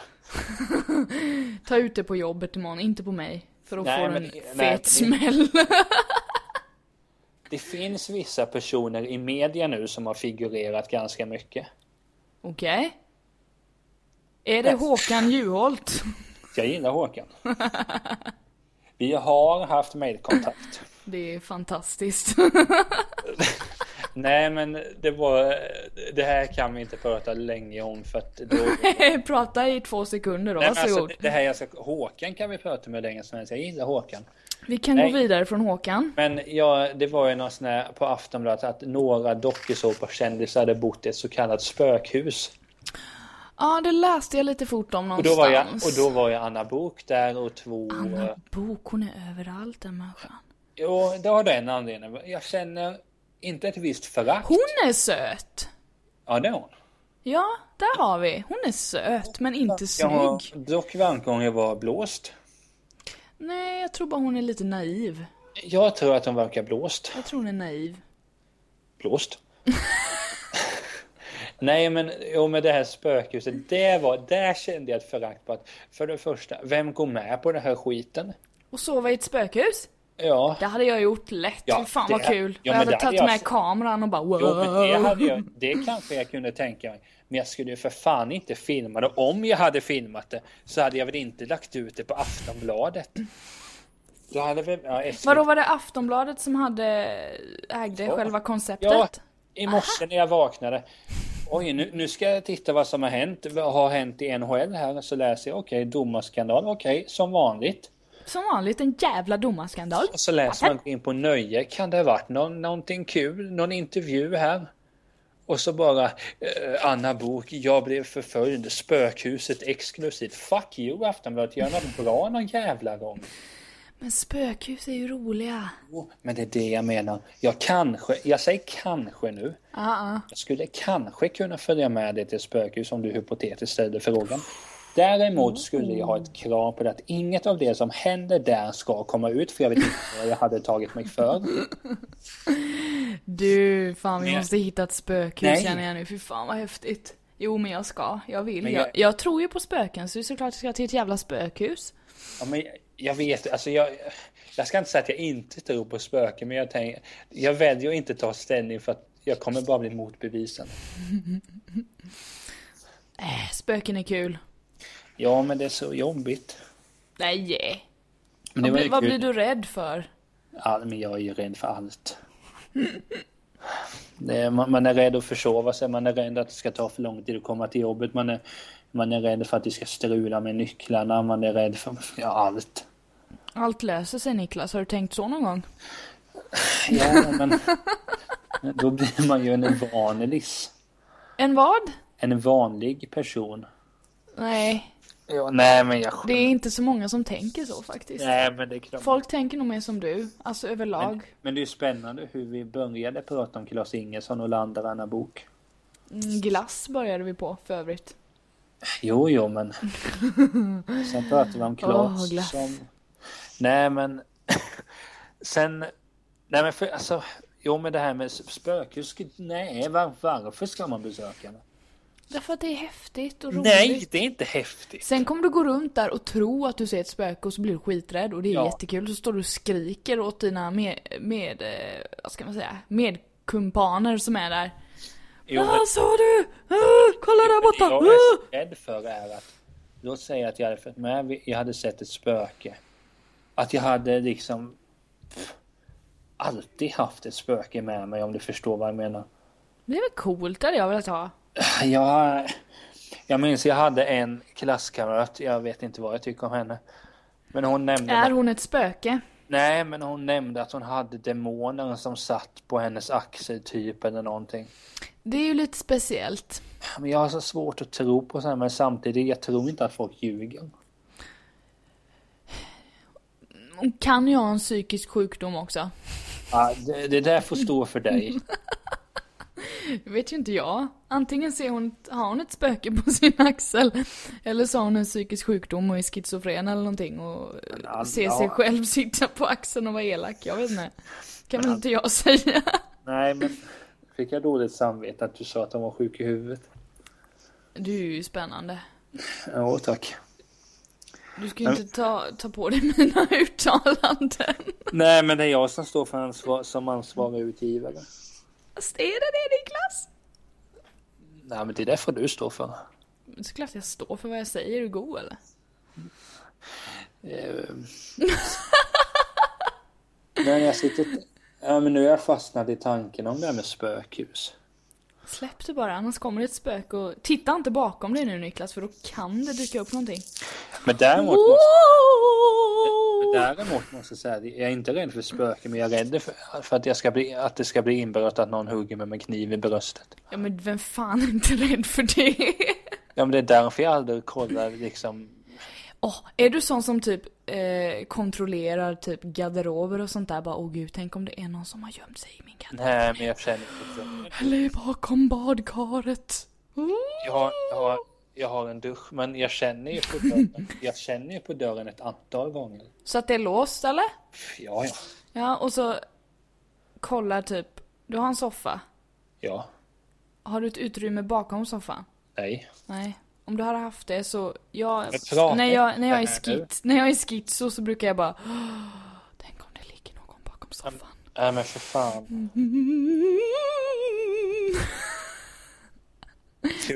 (laughs) Ta ut det på jobbet imorgon, inte på mig. För då Nej, får du en nej, fet det- smäll. Det finns vissa personer i media nu som har figurerat ganska mycket. Okej? Är det Yes. Håkan Juholt? Jag gillar Håkan. (laughs) Vi har haft mejlkontakt. Det är fantastiskt. (laughs) Nej men det var, det här kan vi inte prata länge om för att då... (laughs) Prata i två sekunder då, Nej, men varsågod. alltså, det här jag ska, Håkan kan vi prata med länge som helst. Jag gillar Håkan. Vi kan Nej. gå vidare från Håkan. Men ja, det var ju någon sån här på Aftonbladet att några dokusåpakändisar hade bott i ett så kallat spökhus. Ja, det läste jag lite fort om Och då någonstans. var jag, och då var ju Anna Bok där och två... Anna Bok, hon är överallt den människan. Jo, det har den anledningen. Jag känner inte ett visst förakt. Hon är söt! Ja, det är hon. Ja, där har vi. Hon är söt, men inte snygg. har, dock verkar hon vara blåst. Nej, jag tror bara hon är lite naiv. Jag tror att hon verkar blåst. Jag tror hon är naiv. Blåst? (laughs) Nej men, jo med det här spökhuset, det var, där kände jag ett förakt på att för det första, vem går med på den här skiten? Och sova i ett spökhus? Ja, Det hade jag gjort lätt. Ja, fan vad kul. ja, jag hade tagit jag med kameran och bara wow. jo, men det, hade jag, det kanske jag kunde tänka mig. Men jag skulle ju för fan inte filma det. Om jag hade filmat det så hade jag väl inte lagt ut det på Aftonbladet. Då hade väl, ja, Vadå, var det Aftonbladet som hade, ägde Ja. själva konceptet? Ja, i morse när jag vaknade. Oj, nu, nu ska jag titta vad som har hänt. Vad har hänt i NHL här? Så läser jag, okej, domarskandal, okej, som vanligt. Som vanligt en jävla domarskandal. Och så läser man in på nöje. Kan det ha varit någon, någonting kul? Någon intervju här? Och så bara eh, Anna Bok, jag blev förföljd, spökhuset exklusivt. Fuck you Aftonbladet, gör något bra någon jävla gång. Men spökhus är ju roliga. Jo, Men det är det jag menar. Jag kanske, jag säger kanske nu. Ja, ja. Jag skulle kanske kunna följa med dig till spökhus om du hypotetiskt ställde frågan. Däremot skulle jag ha ett krav på det att inget av det som händer där ska komma ut för jag vet inte vad jag hade tagit mig för. Du, fan vi måste hitta ett spökhus känner jag nu. Fy fan vad häftigt. Jo men jag ska, jag vill. Jag... jag- Jag, tror ju på spöken så det är såklart jag ska till ett jävla spökhus. Ja, men jag- jag vet, alltså jag, jag ska inte säga att jag inte tror på spöken men jag tänker, jag väljer att inte ta ställning för att jag kommer bara bli motbevisad. (laughs) Äh, spöken är kul. Ja men det är så jobbigt. Nej. Men Vad, vad blir du rädd för? Ja, men jag är ju rädd för allt. (laughs) Är, man, man är rädd att försova sig, man är rädd att det ska ta för lång tid att komma till jobbet, man är, man är rädd för att det ska strula med nycklarna, man är rädd för ja, allt. Allt löser sig Niklas, har du tänkt så någon gång? (laughs) Ja, (laughs) men då blir man ju en vanlis. En vad? En vanlig person. Nej, Ja, nej, men jag det är inte så många som tänker så faktiskt. Nej, men det är klart. Folk tänker nog mer som du, alltså överlag. Men, men det är ju spännande hur vi började prata om Klas Ingesson och landade Anna Bok. Mm, glass började vi på för övrigt. Jo, jo, men (laughs) sen pratade vi om Klas glass. som... Nej, men (laughs) sen... Nej, men för alltså... Jo, men det här med spökhus, nej, var, varför ska man besöka det? Därför att det är häftigt och roligt. Nej, det är inte häftigt. Sen kommer du gå runt där och tro att du ser ett spöke och så blir du skiträdd och det är Ja. jättekul. Så står du och skriker åt dina med, med eh, vad ska man säga, medkumpaner som är där. Jo, men Vad sa du? Ah, kolla där borta! jag Ah! är så rädd för är att... Låt säga att jag hade följt med, jag hade sett ett spöke. Att jag hade liksom... pff, alltid haft ett spöke med mig om du förstår vad jag menar. Det är väl coolt, det hade jag velat ha. Jag, jag minns jag hade en klasskamrat, jag vet inte vad jag tycker om henne. Men hon nämnde... Är hon ett spöke? Nej, men hon nämnde att hon hade demoner som satt på hennes axel typ eller någonting. Det är ju lite speciellt. Men jag har så svårt att tro på sånt men samtidigt, jag tror inte att folk ljuger. Hon kan ju ha en psykisk sjukdom också. Ja, det, det där får stå för dig. (laughs) Det (laughs) vet ju inte jag. Antingen ser hon, har hon ett spöke på sin axel. Eller så har hon en psykisk sjukdom och är schizofren eller någonting och alla ser har- sig själv (laughs) sitta på axeln och vara elak. Jag vet inte. Kan väl inte jag säga. Nej, men fick jag dåligt samvete att du sa att de var sjuk i huvudet? Du är ju spännande. Ja, tack. Du ska ju inte ta, ta på dig mina uttalanden. Nej, men det är jag som står för ansvar, som ansvarig utgivare. Fast är det det Niklas? Nej, men det där får du stå för. Såklart jag står för vad jag säger. Är du god eller? Eh, Nej, jag sitter... Ja, men nu är jag fastnat i tanken om det här med spökhus. Släpp det bara, annars kommer det ett spöke och... Titta inte bakom dig nu Niklas, för då kan det dyka upp någonting. Men däremot måste, däremot måste jag säga att jag är inte rädd för spöken, men jag är rädd för, för att, jag ska bli, att det ska bli inbrott att någon hugger mig med kniv i bröstet. Ja men vem fan är inte rädd för det? Ja, men det är därför jag aldrig kollar liksom... Åh, är du sån som typ eh, kontrollerar typ garderober och sånt där? Bara åh gud, tänk om det är någon som har gömt sig i min garderob. Nej, men jag känner inte så. Eller bakom badkaret. Mm. Jag har, jag, har, jag har en dusch, men jag känner ju på dörren. Jag känner ju på dörren ett antal gånger. Så att det är låst eller? Ja, ja. Ja, och så kollar typ, du har en soffa. Ja. Har du ett utrymme bakom soffan? Nej. Nej. Om du hade haft det så, jag, när jag, när jag är skit, när jag är schizo så brukar jag bara "Åh, Tänk om det ligger någon bakom soffan. Nej, men för fan. (laughs)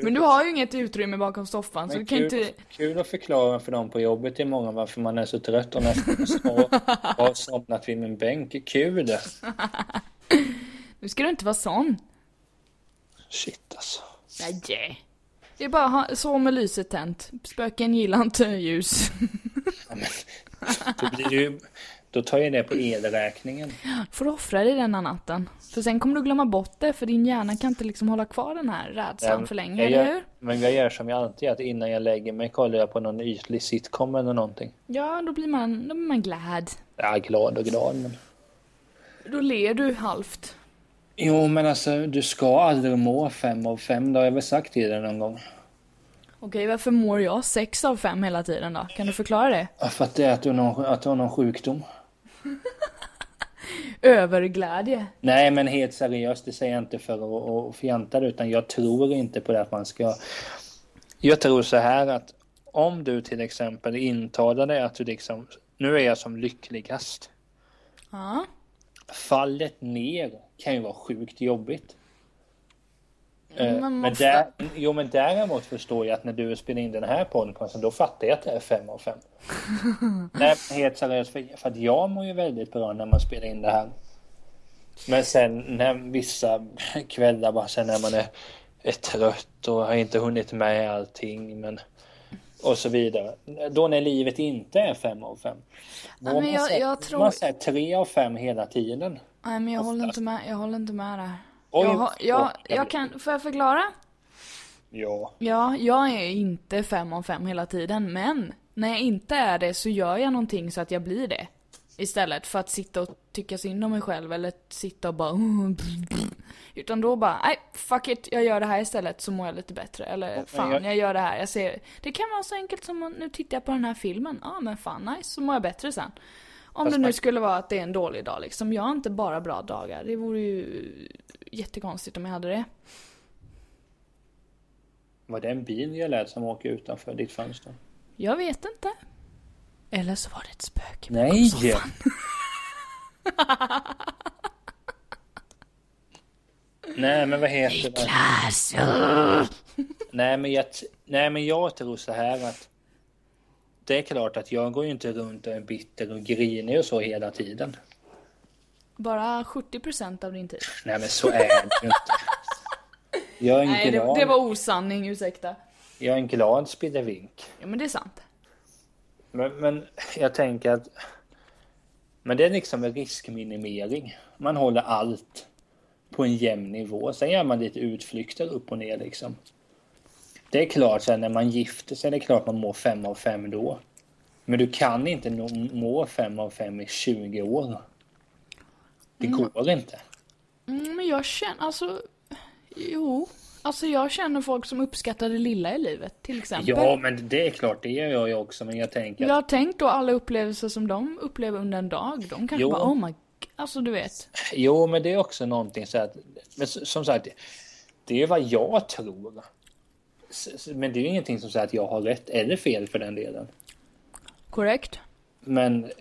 Men du har ju inget utrymme bakom soffan så Men du kan kul, inte kul att förklara för dem på jobbet imorgon varför man är så trött och nästan har, (laughs) har somnat vid min bänk. Kul! Nu ska du inte vara sån. Shit alltså. Nej. Det är bara ha, sov med lyset tänt. Spöken gillar inte ljus. Ja, men, då, blir det ju, då tar jag det på elräkningen. Får du offra dig denna natten. För sen kommer du glömma bort det för din hjärna kan inte liksom hålla kvar den här rädslan för länge, eller gör, hur? Men jag gör som jag alltid gör, att innan jag lägger mig kollar jag på någon ytlig sitcom eller någonting. Ja, då blir man, då blir man glad. Är glad och glad men... Då ler du halvt. Jo men alltså du ska aldrig må fem av fem, det har jag väl sagt till dig någon gång. Okej, varför mår jag sex av fem hela tiden då? Kan du förklara det? Ja, För att det är att du har någon, att du har någon sjukdom. (laughs) Överglädje. Nej men helt seriöst, det säger jag inte för att, att fjanta utan jag tror inte på det att man ska... Jag tror så här att om du till exempel intalar dig att du liksom, nu är jag som lyckligast. Ja. Fallet ner kan ju vara sjukt jobbigt. Eh, Men Men, där, jo men däremot förstår jag att när du spelar in den här podcasten då fattar jag att det är fem av fem. (laughs) Nej helt seriöst för, för att jag mår ju väldigt bra när man spelar in det här. Men sen när vissa kvällar bara sen när man är, är trött och har inte hunnit med allting men och så vidare. Då när livet inte är fem av fem. Då Ja, men man jag- säger- jag tror- Man säger tre av fem hela tiden. Nej men jag håller Oftast. inte med, jag håller inte med där. Oj, jag, har- jag, jag kan, får jag förklara? Ja. Ja, jag är inte fem av fem hela tiden, men när jag inte är det så gör jag någonting så att jag blir det. Istället för att sitta och tycka synd om mig själv eller sitta och bara (laughs) Utan då bara, nej fuck it, jag gör det här istället så mår jag lite bättre. Eller fan, jag- jag gör det här. Jag ser, det kan vara så enkelt som att nu tittar jag på den här filmen. Ja men fan nice, så mår jag bättre sen. Om Fast det nu man- skulle vara att det är en dålig dag liksom. Jag har inte bara bra dagar. Det vore ju jättekonstigt om jag hade det. Var det en bil jag lät som åker utanför ditt fönster? Jag vet inte. Eller så var det ett spöke. Nej! (laughs) Nej men vad heter det? Alltså. (laughs) Nej men, jag, nej men jag tror så här att Det är klart att jag går ju inte runt och är bitter och grinig och så hela tiden. Bara 70% av din tid. (laughs) Nej men så är det ju inte. Jag är en Nej, det, glad, det var osanning, ursäkta. jag är en glad spillevink. Ja men det är sant. Men, men jag tänker att Men det är liksom en riskminimering. Man håller allt på en jämn nivå. Sen gör man lite utflykter upp och ner liksom. Det är klart sen när man gifter sig, det är klart man mår fem av fem då. Men du kan inte nå- må fem av fem i 20 år. Det går inte. Mm, men jag känner, alltså... Jo. Alltså jag känner folk som uppskattar det lilla i livet, till exempel. Ja, men det är klart, det gör jag ju också. Men jag tänker Jag har tänkt då alla upplevelser som de upplever under en dag. De kanske Jo. bara oh my g-" Alltså du vet. jo, men det är också någonting så att, men som sagt, det är vad jag tror. Men det är ju ingenting som säger att jag har rätt eller fel för den delen. Korrekt. Men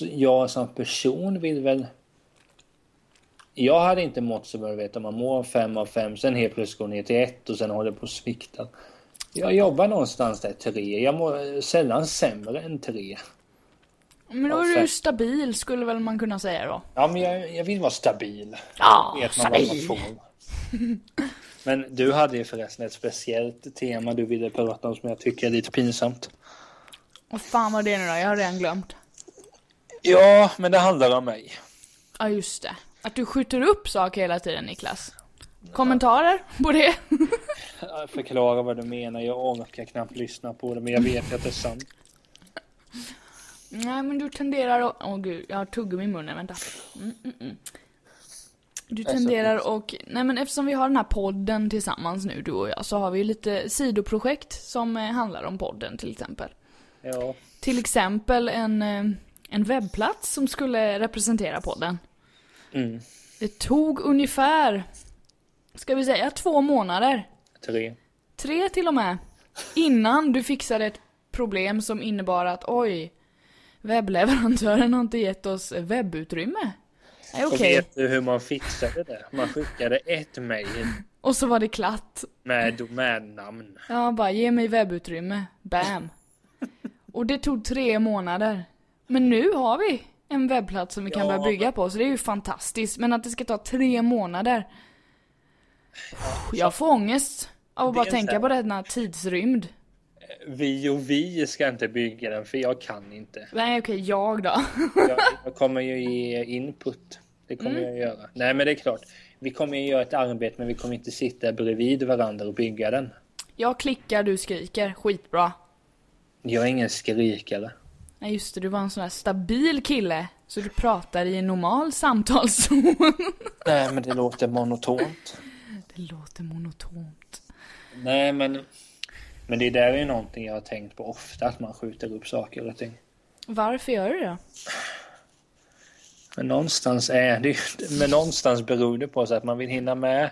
jag som person vill väl... Jag hade inte mått så bra, vet, om man mår fem av fem, sen helt plötsligt går ner till ett och sen håller på att svikta. Jag jobbar någonstans där tre. Jag mår sällan sämre än tre. Men då är du stabil, skulle väl man kunna säga då. Ja, men jag, jag vill vara stabil. Ja, vet man vad man får. Men du hade ju förresten ett speciellt tema du ville prata om som jag tycker är lite pinsamt. Vad fan var det nu då? Jag har redan glömt. Ja, men det handlar om mig. Ja, just det. Att du skjuter upp saker hela tiden, Niklas. Kommentarer på det? (laughs) Jag förklarar vad du menar. Jag orkar knappt lyssna på det, men jag vet att det är sant. Nej, men du tenderar att... Åh gud, jag har tuggummi i munnen, vänta. Mm, mm, mm. Du tenderar och... Nej men eftersom vi har den här podden tillsammans nu, du och jag, så har vi ju lite sidoprojekt som eh, handlar om podden till exempel. Ja, Till exempel en, eh, en webbplats som skulle representera podden. mm. Det tog ungefär, ska vi säga två månader, tre. tre till och med, innan du fixade ett problem som innebar att oj, webbleverantören har inte gett oss webbutrymme. Nej, Och okej. vet du hur man fixade det? Man skickade ett mejl Och så var det klatt. med domännamn. Ja, bara ge mig webbutrymme. Bam. Och det tog tre månader. Men nu har vi en webbplats som vi kan Ja, börja bygga på, så det är ju fantastiskt. Men att det ska ta tre månader. Jag får ångest av att bara tänka här- på denna tidsrymd. Vi och vi ska inte bygga den, för jag kan inte. Nej, okej, jag då. Jag, jag kommer ju ge input. Det kommer jag göra. Nej, men det är klart. Vi kommer ju göra ett arbete, men vi kommer inte sitta bredvid varandra och bygga den. Jag klickar, du skriker. Skitbra. Jag är ingen skrikare. Nej, just det, du var en sån här stabil kille. Så du pratar i en normal samtalszon. (laughs) Nej, men det låter monotont. Det låter monotont. Nej, men... Men det där är ju någonting jag har tänkt på ofta, att man skjuter upp saker och ting. Varför gör du det? Men någonstans är det ju, men någonstans beror det på sig att man vill hinna med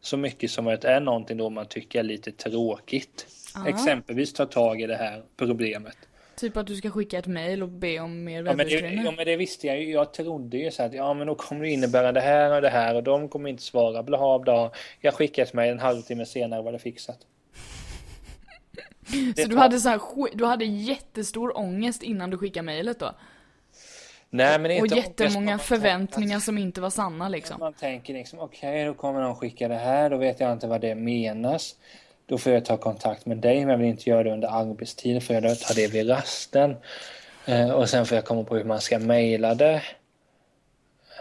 så mycket som möjligt. Är någonting då man tycker är lite tråkigt. Ja. Exempelvis ta tag i det här problemet. Typ att du ska skicka ett mail och be om mer Ja det, webbutrymme. ja men det visste jag ju. Jag trodde ju så att ja men då kommer det innebära det här och det här och de kommer inte svara. Blaha bla. Jag skickar ett mejl en halvtimme senare var det fixat. (laughs) Det Så du hade, så här, du hade jättestor ångest innan du skickade mejlet då? Nej men Och inte jättemånga ångest, förväntningar som inte var sanna liksom. Man tänker liksom okej då kommer de skicka det här. Då vet jag inte vad det menas. Då får jag ta kontakt med dig men jag vill inte göra det under arbetstid. Får jag då ta det vid rasten. Eh, och sen får jag komma på hur man ska mejla det.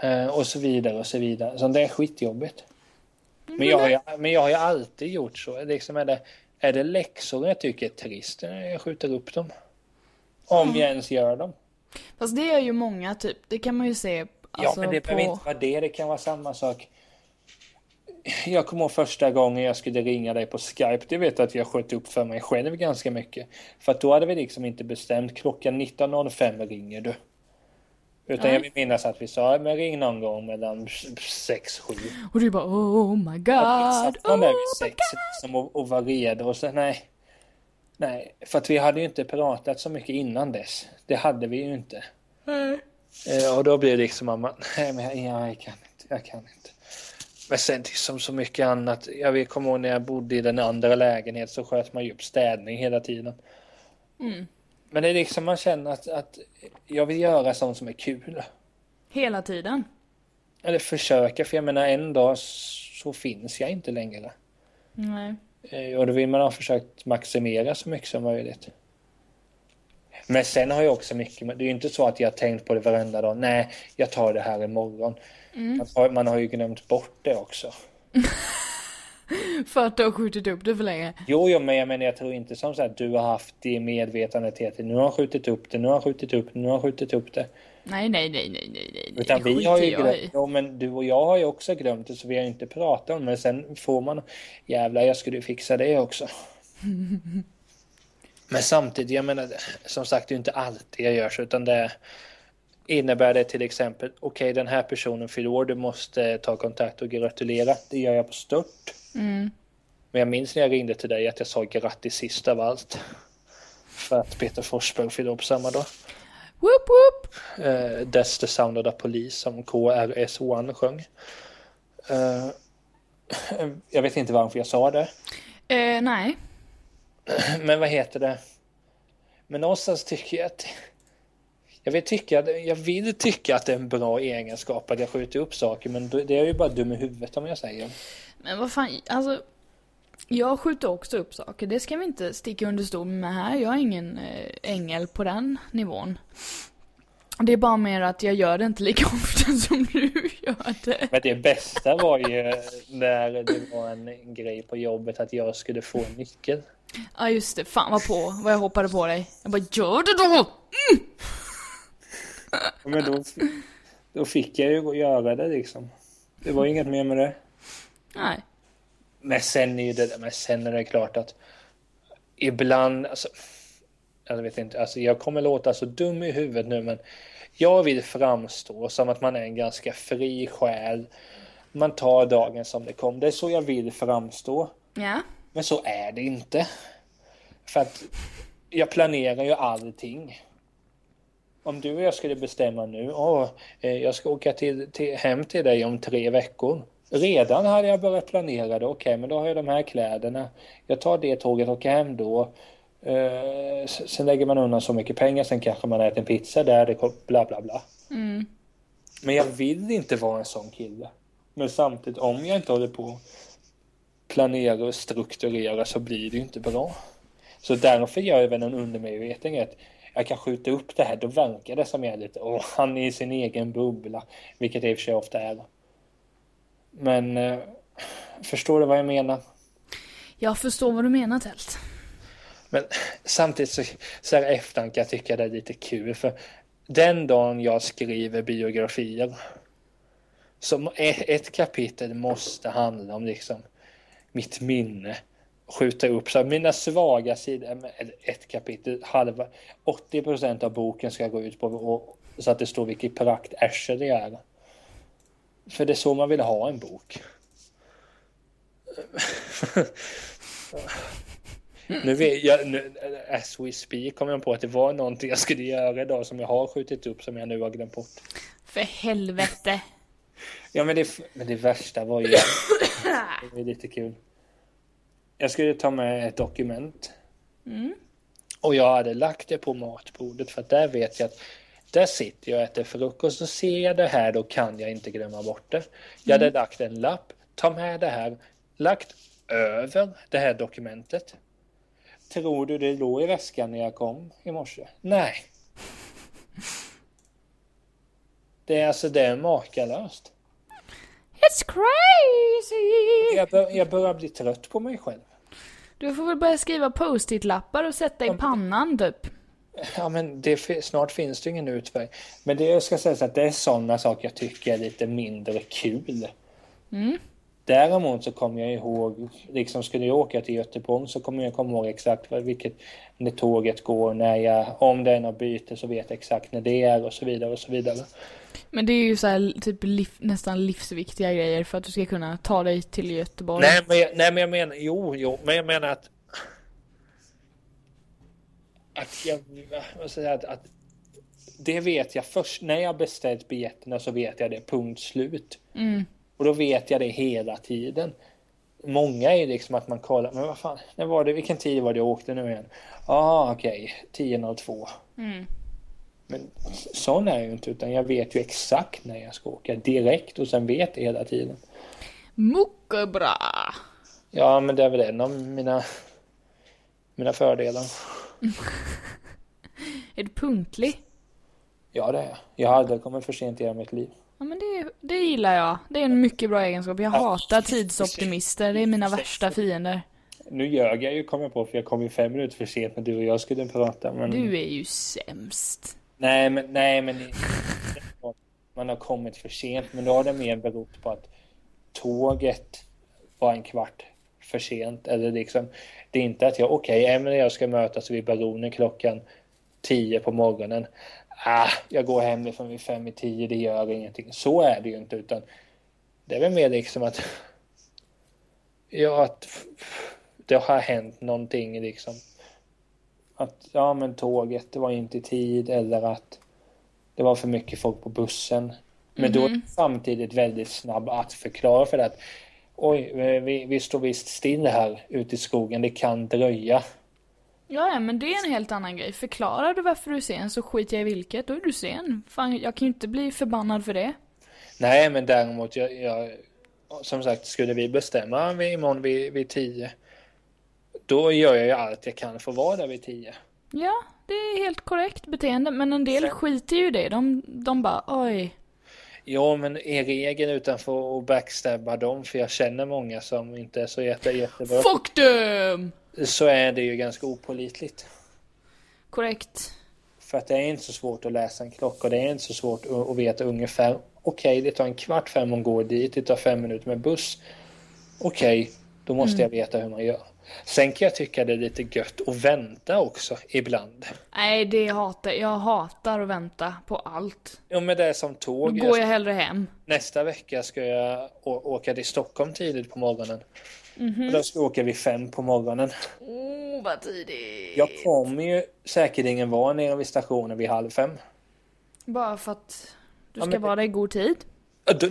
Eh, och så vidare och så vidare. Så det är skitjobbigt. Men jag, har ju, men jag har ju alltid gjort så. Liksom är, det, är det läxor jag tycker är trist, jag skjuter upp dem. Om jag ens gör dem. Fast det är ju många typ, det kan man ju se alltså, ja, men det på... behöver inte vara det. Det kan vara samma sak. Jag kommer ihåg första gången jag skulle ringa dig på Skype. Det vet jag att jag sköt upp för mig själv ganska mycket. För att då hade vi liksom inte bestämt. Klockan 19.05 ringer du. Utan Nej. jag vill minnas att vi sa, men ring någon gång mellan 6-7. Och du bara oh my god, Satt man där oh vid my sex liksom, och, och var redo och så nej. Nej, för att vi hade ju inte pratat så mycket innan dess. Det hade vi ju inte. god. Eh, och då blir det liksom att man, (laughs) nej men jag, jag kan inte, jag kan inte. Men sen som så mycket annat. Jag kommer ihåg när jag bodde i den andra lägenheten så sköt man ju upp städning hela tiden. Mm. Men det är liksom man känner att, att jag vill göra sånt som är kul. Hela tiden. Eller försöka, för jag menar en dag så finns jag inte längre. Nej. Eh, Och då vill man ha försökt maximera så mycket som möjligt. Men sen har jag också mycket, det är ju inte så att jag har tänkt på det varenda dag. Nej, jag tar det här imorgon. Man, har, man har ju glömt bort det också. (laughs) För att du har skjutit upp det för länge. Jo, jo, men jag menar jag tror inte som så att du har haft det medvetandet hela tiden. Nu har han skjutit upp det, nu har han skjutit upp det, nu har han skjutit upp det. Nej, nej, nej, nej, nej, nej. Utan vi har ju glömt, i. jo men du och jag har ju också glömt det så vi har inte pratat om det. Men sen får man, jävlar jag skulle fixa det också. (laughs) Men samtidigt, jag menar, som sagt det är inte alltid jag gör så utan det innebär det till exempel, okej den här personen fyller år, du måste ta kontakt och gratulera. Det gör jag på stört. Mm. Men jag minns när jag ringde till dig att jag sa grattis sist av allt. För att Peter Forsberg fyllde upp samma dag. Whoop, whoop. Uh, That's the sound of the police som KRS-One sjöng. Eh, jag vet inte varför jag sa det. Eh, nej. Men vad heter det? Men någonstans tycker jag att jag vill, tycka, jag vill tycka att det är en bra egenskap att jag skjuter upp saker men det är ju bara dum i huvudet om jag säger. Men vad fan, alltså. Jag skjuter också upp saker. Det ska vi inte sticka under stol med här. Jag är ingen eh, ängel på den nivån. Det är bara mer att jag gör det inte lika (laughs) ofta som du gör det. Men det bästa var ju när det var en grej på jobbet att jag skulle få en nyckel. Ja just det, fan vad på vad jag hoppade på dig. Jag bara gör det då! Men då, då fick jag ju göra det liksom. Det var inget mer med det. Nej. Men sen är det, men sen är det klart att ibland, alltså, jag vet inte, alltså jag kommer låta så dum i huvudet nu men jag vill framstå som att man är en ganska fri själ. Man tar dagen som det kom. Det är så jag vill framstå. Ja. Men så är det inte. För att jag planerar ju allting. Om du och jag skulle bestämma nu, åh, eh, jag ska åka till, till, hem till dig om tre veckor. Redan hade jag börjat planera det, okej men då har jag de här kläderna. Jag tar det tåget och åker hem då. Eh, sen lägger man undan så mycket pengar, sen kanske man äter en pizza där, det kom, bla bla bla. Mm. Men jag vill inte vara en sån kille. Men samtidigt, om jag inte håller på att planera och strukturera så blir det ju inte bra. Så därför gör jag väl en undermedvetenhet. Jag kan skjuta upp det här, då verkar det som jag är lite, åh, han är i sin egen bubbla. Vilket det i och för sig ofta är. Men, eh, förstår du vad jag menar? Jag förstår vad du menar Tält. Men samtidigt så, så här efterhand kan jag tycka det är lite kul för den dagen jag skriver biografier ett, ett kapitel måste handla om liksom mitt minne skjuta upp så här, mina svaga sidor, ett kapitel, halva 80 procent av boken ska gå ut på och, så att det står vilket prakt arsle det är. För det är så man vill ha en bok. (laughs) Nu vet jag, nu, as we speak kom jag på att det var någonting jag skulle göra idag som jag har skjutit upp som jag nu har glömt bort. För helvete. Ja men det, men det värsta var ju, (coughs) det var lite kul. Jag skulle ta med ett dokument. Mm. Och jag hade lagt det på matbordet för att där vet jag att där sitter jag och äter frukost och ser jag det här då kan jag inte glömma bort det. Jag hade lagt en lapp, ta med det här, lagt över det här dokumentet. Tror du det låg i väskan när jag kom i morse? Nej. Det är alltså det är makalöst. It's crazy! Jag, bör, jag börjar bli trött på mig själv. Du får väl börja skriva post-it-lappar och sätta i pannan typ. Ja men det, snart finns det ingen utväg. Men det jag ska säga att det är sådana saker jag tycker är lite mindre kul. Mm. Däremot så kommer jag ihåg, liksom skulle jag åka till Göteborg så kommer jag komma ihåg exakt vilket, när tåget går, när jag, om det är något byte så vet jag exakt när det är och så vidare och så vidare. Men det är ju så här, typ liv, nästan livsviktiga grejer för att du ska kunna ta dig till Göteborg. Nej men, jag, nej men jag menar, jo, jo, men jag menar att att jag, vad ska jag att, att det vet jag först, när jag beställt biljetterna så vet jag det, punkt slut. Mm. Och då vet jag det hela tiden. Många är ju liksom att man kollar, men vad fan, när var det, vilken tid var det jag åkte nu igen? Ja, ah, okej, 10.02. Mm. Men sån är jag ju inte, utan jag vet ju exakt när jag ska åka direkt och sen vet jag hela tiden. Mycket bra! Ja, men det är väl en av mina, mina fördelar. (laughs) Är du punktlig? Ja, det är jag. Jag har aldrig kommit för sent i hela mitt liv. Ja men det, det gillar jag. Det är en mycket bra egenskap. Jag hatar tidsoptimister. Det är mina värsta fiender. Nu ljög jag ju, kom jag på, för jag kom ju fem minuter för sent när du och jag skulle prata. Men... Du är ju sämst. Nej, men, nej, men det- man har kommit för sent. Men då har det mer berott på att tåget var en kvart för sent. Eller liksom, det är inte att jag, okej, Emelie och jag ska mötas vid Baronen klockan 10 på morgonen. Ah, jag går hemifrån vid fem i tio, det gör ingenting. Så är det ju inte, utan det är väl mer liksom att, ja, att det har hänt någonting liksom. Att, ja men tåget, det var inte i tid eller att det var för mycket folk på bussen. Men då är jag samtidigt väldigt snabb att förklara för det att oj, vi, vi står visst still här ute i skogen, det kan dröja. Ja, ja, men det är en helt annan grej. Förklarar du varför du är sen så skiter jag i vilket. Då är du sen. Fan, jag kan ju inte bli förbannad för det. Nej, men däremot, jag, jag, som sagt, skulle vi bestämma vid, imorgon vid, vid tio, då gör jag ju allt jag kan för att vara där vid tio. Ja, det är helt korrekt beteende. Men en del Sen- skiter ju i det. De, de bara oj. Ja, men är regeln utanför att backstabba dem, för jag känner många som inte är så jätte, jättebra, Fuck them! Så är det ju ganska opålitligt. Korrekt. För att det är inte så svårt att läsa en klocka och det är inte så svårt att, veta ungefär. Okej, det tar en kvart fem att gå dit, det tar fem minuter med buss. Okej, då måste jag veta hur man gör. Sen kan jag tycka det är lite gött att vänta också ibland. Nej, det hatar jag. hatar att vänta på allt. Jo, men det är som Då tåg. går jag hellre hem. Nästa vecka ska jag åka till Stockholm tidigt på morgonen. Och då ska jag åka vid fem på morgonen. Oh, vad tidigt. Jag kommer ju säkerligen vara nere vid stationen vid halv fem. Bara för att du Ja, ska men- vara där i god tid.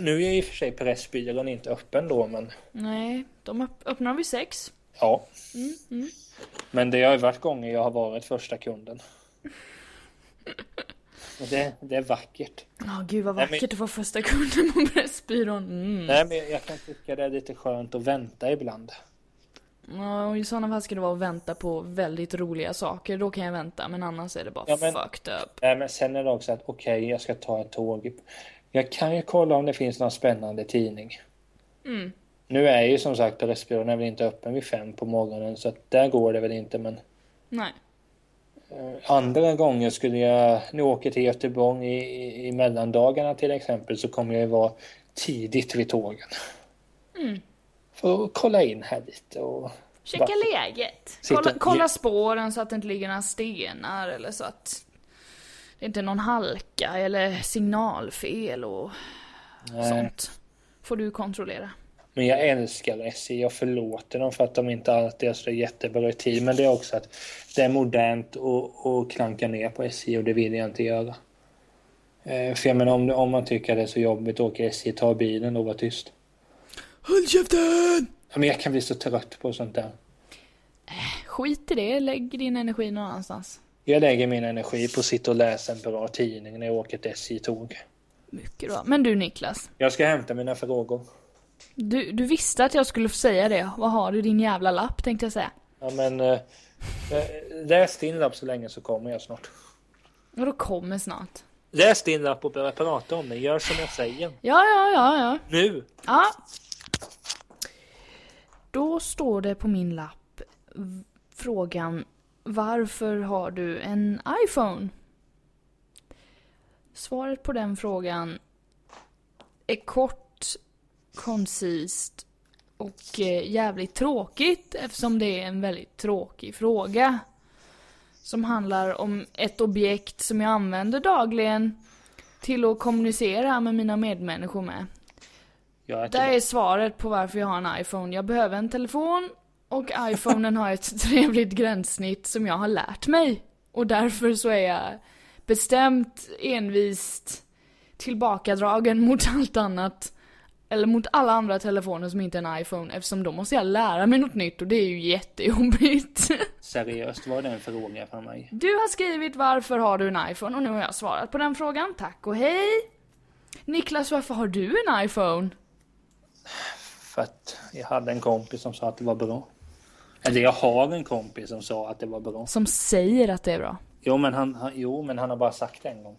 Nu är i och för sig Pressbyrån inte öppen då, men Nej, de öpp- öppnar vid sex. ja. Mm, Men det har ju varit gånger jag har varit första kunden. (laughs) Det, det är vackert. Ja, gud vad Nej, men- vackert att vara första kunden på Pressbyrån. Mm. Nej, men jag kan tycka det är lite skönt att vänta ibland. Ja, och i sådana fall ska det vara att vänta på väldigt roliga saker. Då kan jag vänta, men annars är det bara Ja, men- fucked up. Nej, men sen är det också att okej, jag ska ta ett tåg. Jag kan ju kolla om det finns någon spännande tidning. Mm. Nu är ju som sagt Pressbyrån är väl inte öppen vid fem på morgonen så att där går det väl inte men Nej. Eh, andra gånger skulle jag, nu åker till Göteborg i, i, i mellandagarna till exempel så kommer jag vara tidigt vid tågen. Mm. För att kolla in här lite och Checka Bara- läget. Kolla, kolla spåren så att det inte ligger några stenar eller så att det inte är någon halka eller signalfel och Nej. sånt. Får du kontrollera. Men jag älskar SJ. Jag förlåter dem för att de inte alltid är så jättebra i tid. Men det är också att det är modernt och, och klanka ner på SJ och det vill jag inte göra. Eh, för jag menar om, om man tycker det är så jobbigt att åka SJ, ta bilen och var tyst. Håll käften! Men jag kan bli så trött på sånt där. Skit i det, lägg din energi någon annanstans. Jag lägger min energi på att sitta och läsa en bra tidning när jag åker ett SJ-tåg. Mycket bra. Men du Niklas, Jag ska hämta mina frågor. Du, du visste att jag skulle få säga det. Vad har du din jävla lapp tänkte jag säga. Ja men... Eh, eh, läs din lapp så länge så kommer jag snart. Och då kommer snart. Läs din lapp och börja prata om den. Gör som jag säger. Ja, ja, ja, ja. Nu! Ja. Då står det på min lapp frågan Varför har du en iPhone? Svaret på den frågan är kort, koncist och eh, jävligt tråkigt eftersom det är en väldigt tråkig fråga. Som handlar om ett objekt som jag använder dagligen till att kommunicera med mina medmänniskor med. Är Där är svaret på varför jag har en iPhone. Jag behöver en telefon och iPhonen har ett (laughs) trevligt gränssnitt som jag har lärt mig. Och därför så är jag bestämt, envist tillbakadragen mot allt annat. Eller mot alla andra telefoner som inte är en iPhone eftersom då måste jag lära mig något nytt och det är ju jättejobbigt. (laughs) Seriöst, var det en fråga från mig? Du har skrivit varför har du en iPhone och nu har jag svarat på den frågan. Tack och hej! Niklas, varför har du en iPhone? För att jag hade en kompis som sa att det var bra. Eller jag har en kompis som sa att det var bra. Som säger att det är bra. Jo men han, han, jo, men han har bara sagt det en gång.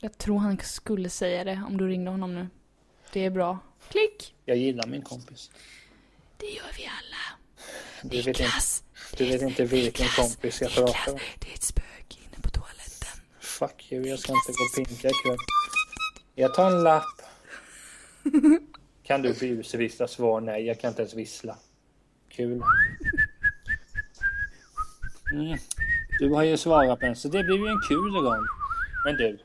Jag tror han skulle säga det om du ringde honom nu. Det är bra. Klick! Jag gillar min kompis. Det gör vi alla. Du vet inte, Niklas! du vet inte vilken kompis jag pratar om. det är ett spöke inne på toaletten. Fuck you, jag ska inte gå och pinka ikväll. Jag tar en lapp. Kan du busvissla? Svar nej, jag kan inte ens vissla. Kul. Mm. Du har ju svarat på den, så det blir ju en kul gång. Men du.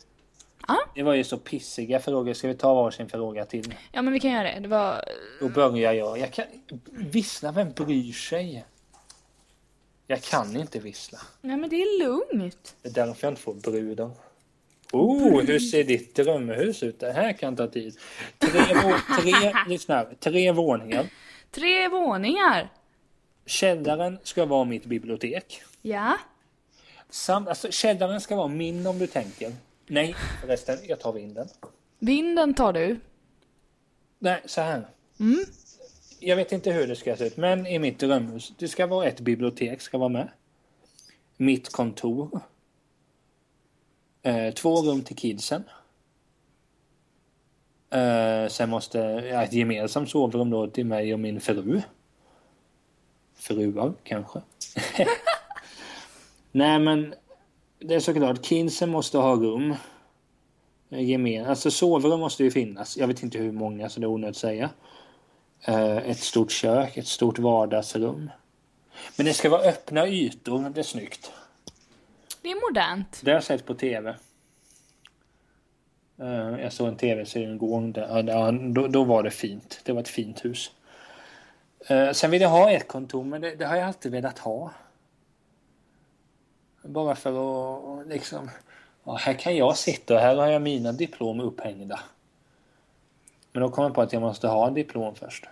Ja? Det var ju så pissiga frågor. Ska vi ta varsin fråga till? Ja men vi kan göra det. Det var... Då börjar jag. Jag kan... Vissla, vem bryr sig? Jag kan inte vissla. Nej men det är lugnt. Det är därför jag inte får brudar. Oh, hur ser ditt drömhus ut? Det här kan ta tid. Tre, tre, (laughs) lyssna tre våningar. Tre våningar. Källaren ska vara mitt bibliotek. Ja. Samt, alltså, källaren ska vara min om du tänker. Nej, förresten, jag tar vinden. Vinden tar du. Nej, så här. Mm. Jag vet inte hur det ska se ut, men i mitt drömhus. Det ska vara ett bibliotek, ska vara med. Mitt kontor. Eh, två rum till kidsen. Eh, sen måste, ja, ett gemensamt sovrum då till mig och min fru. Fruar, kanske. (laughs) Nej men, det är såklart, kidsen måste ha rum. Eh, Gemen, alltså sovrum måste ju finnas. Jag vet inte hur många, så det är onödigt att säga. Eh, ett stort kök, ett stort vardagsrum. Men det ska vara öppna ytor, det är snyggt. Det är modernt. Det har jag sett på tv. Eh, jag såg en tv-serie en gång, där, då, då var det fint. Det var ett fint hus. Sen vill jag ha ett kontor, men det, det har jag alltid velat ha. Bara för att liksom, ja, här kan jag sitta och här har jag mina diplom upphängda. Men då kom jag på att jag måste ha en diplom först.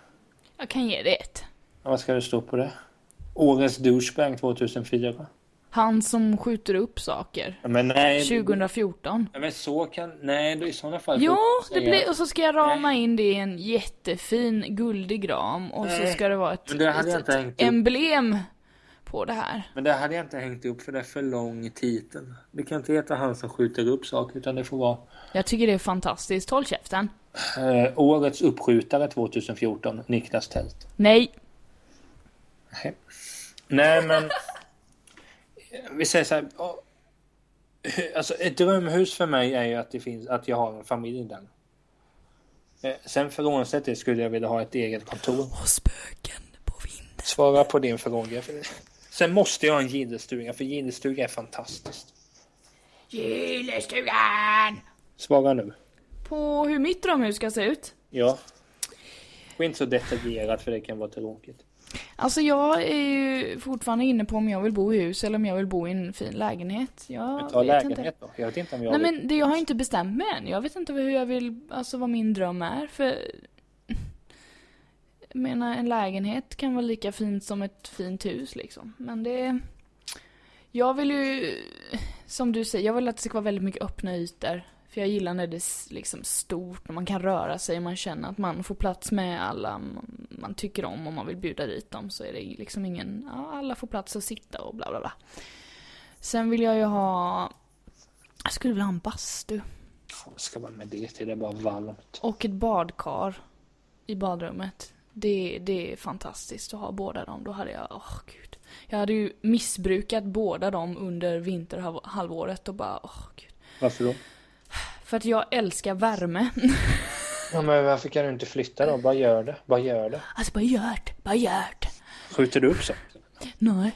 Jag kan ge dig ett. Vad ska det stå på det? Årets douchebag 2004. Han som skjuter upp saker. Men nej. 2014. Ja, men så kan... Nej, då i sådana fall... Jo, det blir, och så ska jag rama in det i en jättefin guldig ram och så Nej, ska det vara ett det hängt upp. emblem på det här. Men det hade jag inte hängt upp för det är för lång titel. Det kan inte heta han som skjuter upp saker utan det får vara Jag tycker det är fantastiskt. Håll käften. eh, Årets uppskjutare 2014, Niklas Tält. Nej. Nej. Nej men... Vi säger så här. Alltså ett drömhus för mig är ju att det finns, att jag har en familj där. Eh, Sen frånsett det skulle jag vilja ha ett eget kontor. Och spöken på vinden. Svara på din fråga. Sen måste jag ha en gillestuga, för gillestuga är fantastiskt. Gillestugan! Svara nu. På hur mitt drömhus ska se ut? Ja. Och inte så detaljerat för det kan vara tråkigt. Alltså jag är ju fortfarande inne på om jag vill bo i hus eller om jag vill bo i en fin lägenhet. Jag Men ta vet lägenhet inte. då. Jag vet inte om jag Nej vill... men det, jag har inte bestämt mig än. Jag vet inte hur jag vill, alltså vad min dröm är. För jag menar en lägenhet kan vara lika fint som ett fint hus liksom. Men det... Jag vill ju, som du säger, jag vill att det ska vara väldigt mycket öppna ytor. För jag gillar när det är liksom stort, när man kan röra sig och man känner att man får plats med alla man, man tycker om och man vill bjuda dit dem. Så är det liksom ingen, ja, alla får plats att sitta och bla bla bla. Sen vill jag ju ha, jag skulle vilja ha en bastu. Vad ska man med det till? Det är bara varmt. Och ett badkar i badrummet. Det, det är fantastiskt att ha båda dem. Då hade jag, åh gud. Jag hade ju missbrukat båda dem under vinterhalvåret och bara, åh gud. Varför då? För att jag älskar värme. Ja, men varför kan du inte flytta då? Bara gör det. Bara gör det. Alltså bara gör det, bara gör det. Skjuter du upp så? Nej.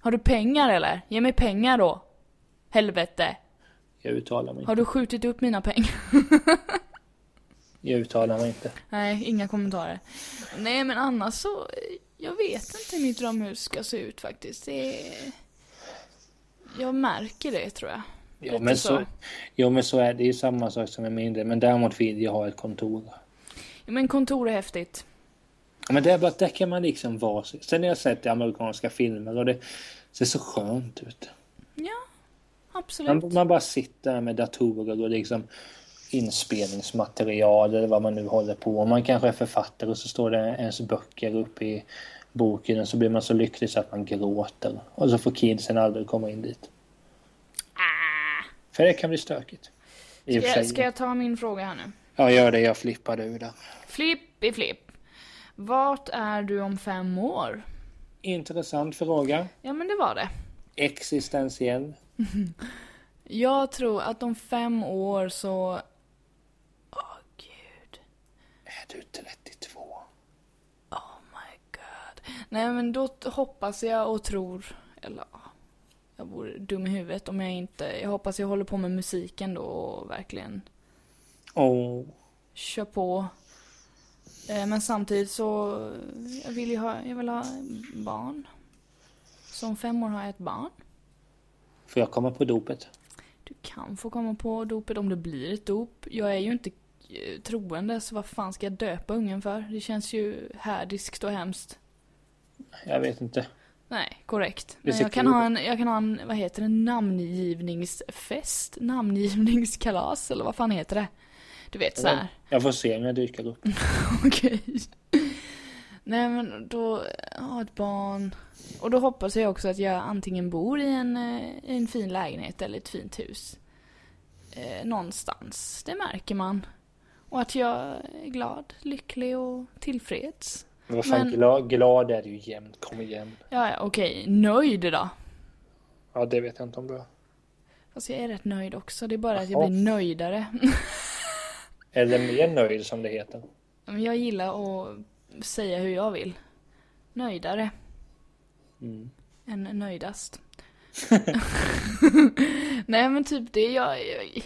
Har du pengar eller? Ge mig pengar då. Helvete. Jag uttalar mig Har du skjutit upp mina pengar? (laughs) Jag uttalar mig inte. Nej, inga kommentarer. Nej, men annars så... Jag vet inte hur mitt drömhus ska se ut faktiskt. Det är... Jag märker det, tror jag. Ja Lite men, så. så, ja, men så är det. Det är ju samma sak som med mindre. Men däremot vill jag ha ett kontor. Ja, men kontor är häftigt. Ja, Men det är bara att där kan man liksom vara. Sen har jag sett i amerikanska filmer och det ser så skönt ut. Absolut. Man, man bara sitter där med datorer och liksom inspelningsmaterial eller vad man nu håller på. Och man kanske är författare och så står det ens böcker uppe i boken och så blir man så lycklig så att man gråter. Och så får kidsen aldrig komma in dit. För det kan bli stökigt. Ska jag, ska jag ta min fråga här nu? Ja, gör det. Jag flippade ur där. Flipp i flipp. Vart är du om fem år? Intressant fråga. Ja, men det var det. Existentiell. (laughs) Jag tror att om fem år så... Åh, gud. Är du 32? Oh my god. Nej, men då hoppas jag och tror... Eller ja, jag vore dum i huvudet om jag inte... Jag hoppas jag håller på med musiken då och verkligen Åh. kör på. Eh, Men samtidigt så... Jag vill ju ha, jag vill ha barn. Så om fem år har jag ett barn. Får jag komma på dopet? Du kan få komma på dopet om det blir ett dop. Jag är ju inte troende, så vad fan ska jag döpa ungen för? Det känns ju härdiskt och hemskt. Jag vet inte. Nej, korrekt. Men jag kan, ha en, jag kan ha en, vad heter det, namngivningsfest? Namngivningskalas, eller vad fan heter det? Du vet så här. Jag får se om jag dyker upp. (laughs) Okej. Nej men då, ha ett barn. Och då hoppas jag också att jag antingen bor i en, eh, i en fin lägenhet eller ett fint hus. Eh, någonstans, det märker man. Och att jag är glad, lycklig och tillfreds. Men vad fan, Men- glad, glad är du ju jämt. Kom igen. Ja, ja, okej, nöjd då. Ja, det vet jag inte om du är. Fast jag är rätt nöjd också, det är bara att Jaha. jag blir nöjdare. (laughs) Eller mer nöjd som det heter. Jag gillar att säga hur jag vill. Nöjdare Mm. än nöjdast. (laughs) (laughs) Nej men typ det, jag, jag,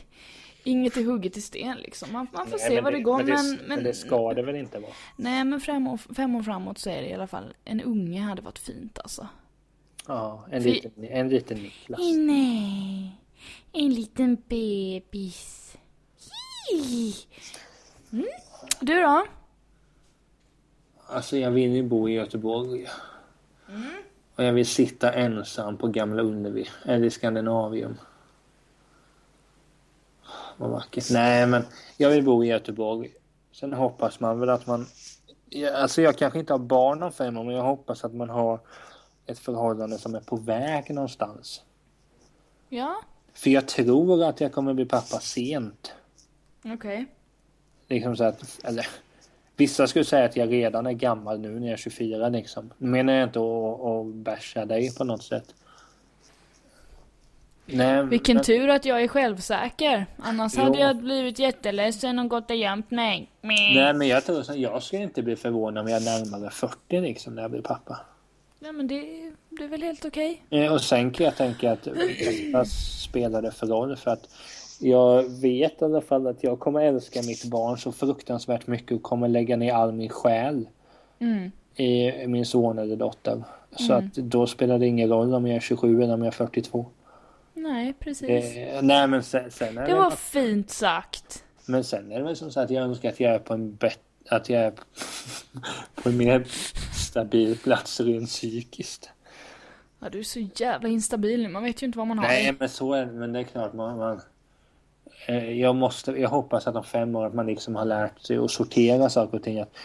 inget är hugget i sten liksom. Man, man får Nej, se vad det, går men, men, det, men, det ska det väl inte vara? Nej men fem år, fem år framåt så är det i alla fall, en unge hade varit fint alltså. Ja, en Fy- liten, en liten Niklas. Nej, en liten bebis. Mm. Du då? Alltså jag vill ju bo i Göteborg. Mm. Och jag vill sitta ensam på Gamla Ullevi. Eller i Skandinavium. Vad vackert. Nej men jag vill bo i Göteborg. Sen hoppas man väl att man... Ja, Alltså jag kanske inte har barn om fem år men jag hoppas att man har ett förhållande som är på väg någonstans. Ja, För jag tror att jag kommer bli pappa sent. okej. Liksom så att, eller vissa skulle säga att jag redan är gammal nu när jag är 24 liksom. Nu menar jag inte att, att basha dig på något sätt. Nej, Vilken men, tur att jag är självsäker. Annars Jo. hade jag blivit jätteledsen och gått och gömt mig. Nej men jag tror så jag skulle inte bli förvånad om jag är närmare 40 liksom när jag blir pappa. Ja men det, det är väl helt okej. Eh, Och sen kan jag tänka att vad spelar det för roll för att jag vet i alla fall att jag kommer älska mitt barn så fruktansvärt mycket och kommer lägga ner all min själ Mm. i min son eller dotter. Så Mm. att då spelar det ingen roll om jag är 27 eller om jag är 42. Nej, precis. Eh, nej men sen, sen är Det det, var fint sagt. Men sen är det väl som så att jag önskar att jag är på en bättre att jag är (laughs) på en mer stabil plats rent psykiskt. Ja, du är så jävla instabil nu. Man vet ju inte vad man har. Nej men så är det, men det är klart man, man eh, jag måste, jag hoppas att om fem år att man liksom har lärt sig att sortera saker och ting. att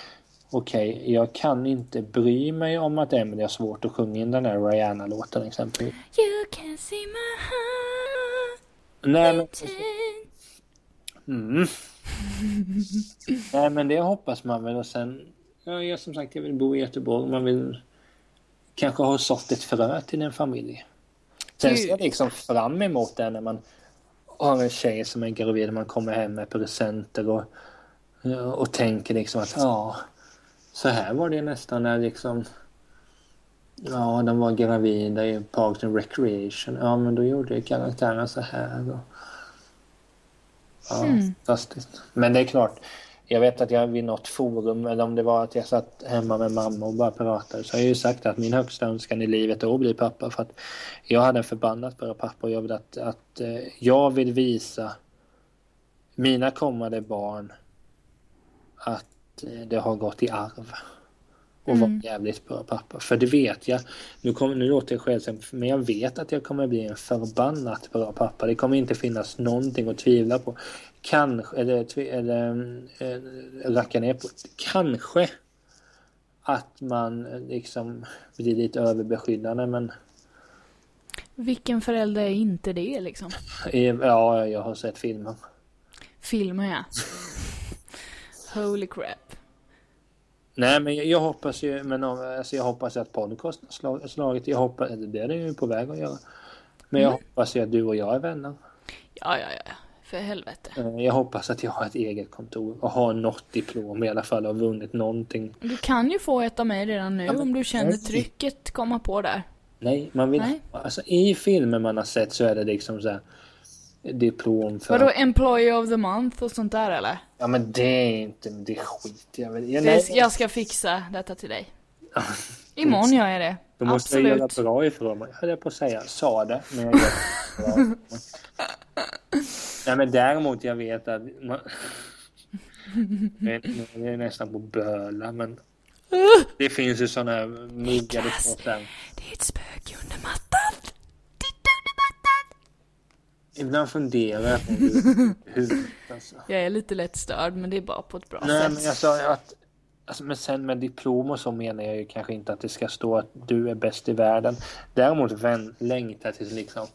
Okej, jag kan inte bry mig om att Emily har svårt att sjunga in den där Rihanna-låten exempelvis. You can see my heart Nej men, mm. Nej men det hoppas man väl och sen, ja jag som sagt jag vill bo i Göteborg. Man vill kanske ha sått ett frö till en familj. Sen ser jag liksom fram emot det när man har en tjej som är gravid och man kommer hem med presenter och, och tänker liksom att ja, så här var det nästan när liksom Ja, de var gravida i Parks and Recreation. Ja, men då gjorde ju karaktären så här. Och... Ja, Mm. fantastiskt. Men det är klart, jag vet att jag vid något forum, eller om det var att jag satt hemma med mamma och bara pratade, så har jag ju sagt att min högsta önskan i livet är att bli pappa. För att jag hade en förbannat bra pappa och jag vill att, att eh, jag vill visa mina kommande barn att det har gått i arv. Och vara Mm. jävligt bra pappa. För det vet jag. Nu, kommer, nu låter jag själv men jag vet att jag kommer bli en förbannat bra pappa. Det kommer inte finnas någonting att tvivla på. Kanske, eller, eller äh, racka ner på. Kanske att man eh, liksom blir lite överbeskyddande men Vilken förälder är inte det liksom? eh, ja, jag har sett filmer. Filmer ja. Holy crap. Nej men jag, jag hoppas ju, men alltså, jag hoppas att podcasten har slag- slagit, jag hoppas, det är den ju på väg att göra. Men jag Mm. hoppas ju att du och jag är vänner. Ja, ja, ja. För helvete. Eh, Jag hoppas att jag har ett eget kontor och har något diplom i alla fall och vunnit någonting. Du kan ju få ett av mig redan nu Ja, men- om du känner Nej. trycket komma på där. Nej, man vill Nej. Alltså i filmer man har sett så är det liksom så här diplom för... Vadå, employee of the month och sånt där eller? Ja men det är inte, det är skit jag vill. Ja, Det, jag ska fixa detta till dig. (laughs) Imorgon gör jag det. Då måste jag göra Absolut. bra ifrån mig. Jag höll på att säga, sa det, men jag gör. Nej men däremot jag vet att man... (laughs) Jag är- jag nästan på böla men (laughs) det finns ju sådana här på sen. Ibland funderar jag på hur, (laughs) hur alltså. Jag är lite lätt störd men det är bara på ett bra Nej sätt. men jag sa att Alltså, men sen med diplom och så menar jag ju kanske inte att det ska stå att du är bäst i världen. Däremot vän, längta tills liksom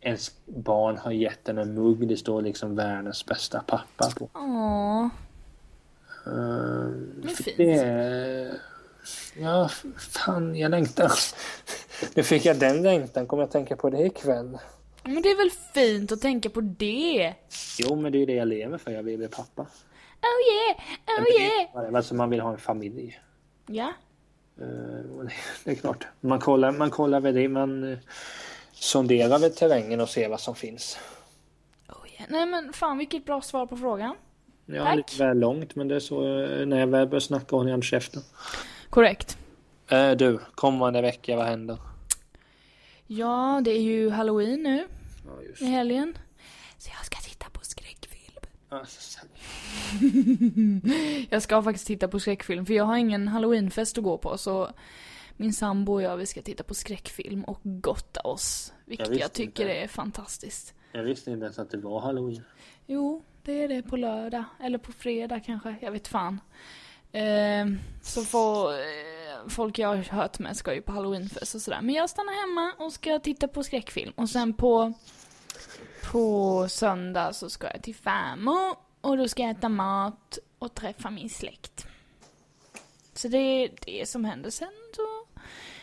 ens barn har gett en en mugg. Det står liksom världens bästa pappa på. Åh, Uh, det är fint. det. Ja, fan jag längtar. Nu fick jag den längtan. Kommer jag tänka på det ikväll? Men det är väl fint att tänka på det? Jo, men det är det jag lever för. Jag vill bli pappa. Oh yeah, oh yeah. Alltså man vill ha en familj. Ja, Eh, det- är klart. Man kollar, man kollar väl det. Man eh, sonderar väl terrängen och ser vad som finns. oh yeah. Nej men fan vilket bra svar på frågan. Ja, Tack. lite väl långt men det är så eh, när jag väl börjar snacka jag inte käften. Korrekt. Eh, du, kommande vecka, vad händer? Ja, det är ju halloween nu Ja, just i helgen. Så jag ska titta på skräckfilm. Alltså, (laughs) Jag ska faktiskt titta på skräckfilm för jag har ingen halloweenfest att gå på så min sambo och jag vi ska titta på skräckfilm och gotta oss. Vilket visste jag tycker inte. är fantastiskt. Jag visste inte ens att det var halloween. Jo, det är det på lördag. Eller på fredag kanske. Jag vet fan. Eh, så får, eh, folk jag har hört med ska ju på halloweenfest och sådär. Men jag stannar hemma och ska titta på skräckfilm. Och sen på, på söndag så ska jag till Färmo. Och då ska jag äta mat och träffa min släkt. Så det är det som händer. Sen så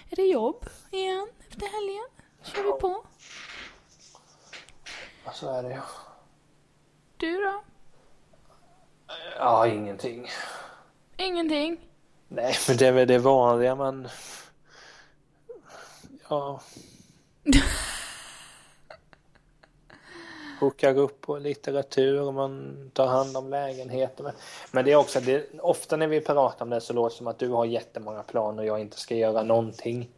är det jobb igen efter helgen. Kör vi på. Ja, så är det ju. Du då? Ja, ingenting. Ingenting? Nej, men det är väl det vanliga man... Ja. hookar upp på litteratur och man tar hand om lägenheter. Men, det är också, det, ofta när vi pratar om det så låter det som att du har jättemånga planer och jag inte ska göra någonting.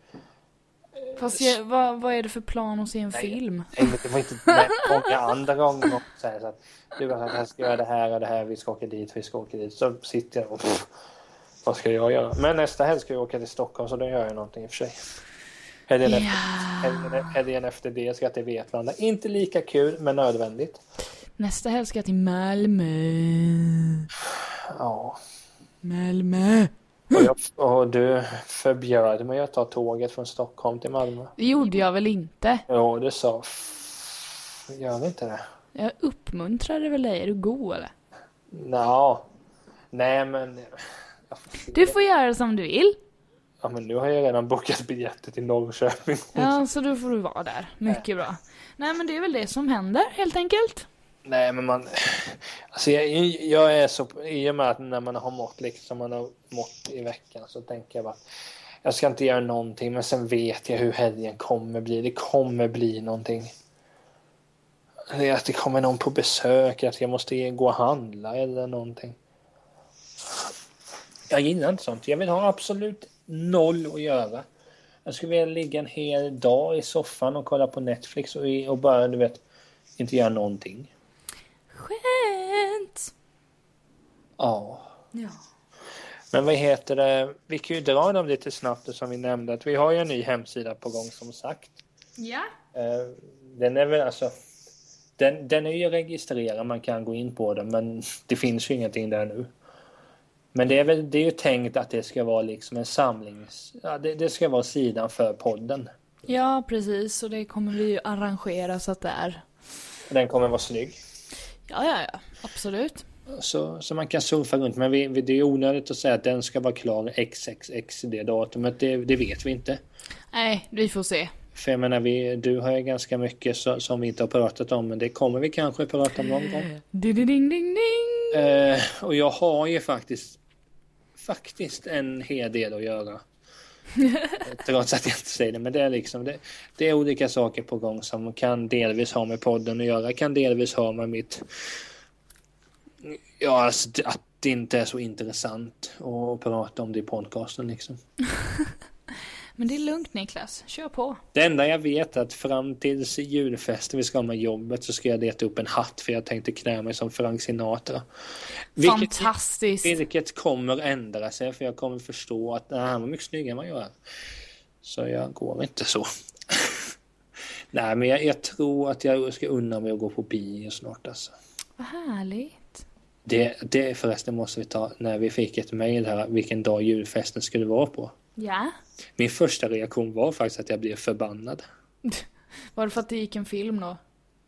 Fast jag, vad, vad är det för plan att se en Nej. film? Nej, Det var inte många andra gånger säger så att du bara, jag ska göra det här och det här, vi ska åka dit, vi ska åka dit. Så sitter jag och pff, vad ska jag göra? Men nästa helg ska jag åka till Stockholm så då gör jag någonting i och för sig. Helgen, efter, helgen, helgen efter det ska jag till Vetlanda. Inte lika kul men nödvändigt. Nästa helg ska jag till Malmö. Ja. Malmö. Och, jag, och du förbjöd mig att ta tåget från Stockholm till Malmö. Det gjorde jag väl inte? Jo, du sa. Gör vi inte det? Jag uppmuntrade väl dig? Är du god eller? Nå. Nej, men. Du får göra som du vill. Ja, men nu har jag redan bokat biljetter till Norrköping. Ja, så då får du vara där. Mycket bra. Nej, men det är väl det som händer helt enkelt. Nej, men man... Alltså jag, jag är så... I och med att när man har mått liksom man har mått i veckan så tänker jag bara jag ska inte göra någonting men sen vet jag hur helgen kommer bli. Det kommer bli någonting. Det är att det kommer någon på besök, att jag måste gå och handla eller någonting. Jag gillar inte sånt. Jag vill ha absolut noll att göra. Jag skulle vilja ligga en hel dag i soffan och kolla på Netflix och, och bara, du vet, inte göra någonting. Skönt. Ja. Ja. Men vad heter det? Vi kan ju dra dem lite snabbt som vi nämnde att vi har ju en ny hemsida på gång som sagt. Ja. Eh, Den är väl alltså den, den är ju registrerad, man kan gå in på den men (laughs) det finns ju ingenting där nu. Men det är väl det är ju tänkt att det ska vara liksom en samlings... Ja, det, det ska vara sidan för podden. Ja, precis. Och det kommer vi ju arrangera så att det är. Den kommer vara snygg. Ja, ja, ja. Absolut. Så, så man kan surfa runt. Men vi, vi, det är onödigt att säga att den ska vara klar XXX det datumet. Det, det vet vi inte. Nej, vi får se. För jag menar, vi, du har ju ganska mycket så, som vi inte har pratat om. Men det kommer vi kanske prata om någon gång. Ding, ding, ding, ding. Eh, och jag har ju faktiskt faktiskt en hel del att göra. (laughs) Trots att jag inte säger det. Men det är liksom det, det är olika saker på gång som kan delvis ha med podden att göra. Kan delvis ha med mitt... Ja, alltså att det inte är så intressant att prata om det i podcasten liksom. (laughs) Men det är lugnt Niklas. Kör på. Det enda jag vet är att fram tills julfesten vi ska ha med jobbet så ska jag leta upp en hatt för jag tänkte knä mig som Frank Sinatra. Vilket, Fantastiskt. vilket kommer ändra sig för jag kommer förstå att nej, han var mycket snyggare än vad jag är. Så jag går inte så. (laughs) nej men jag, jag, tror att jag ska unna mig att gå på bio snart alltså. Vad härligt. Det, det förresten måste vi ta när vi fick ett mejl här vilken dag julfesten skulle vara på. Ja. Min första reaktion var faktiskt att jag blev förbannad. (laughs) Var det för att det gick en film då?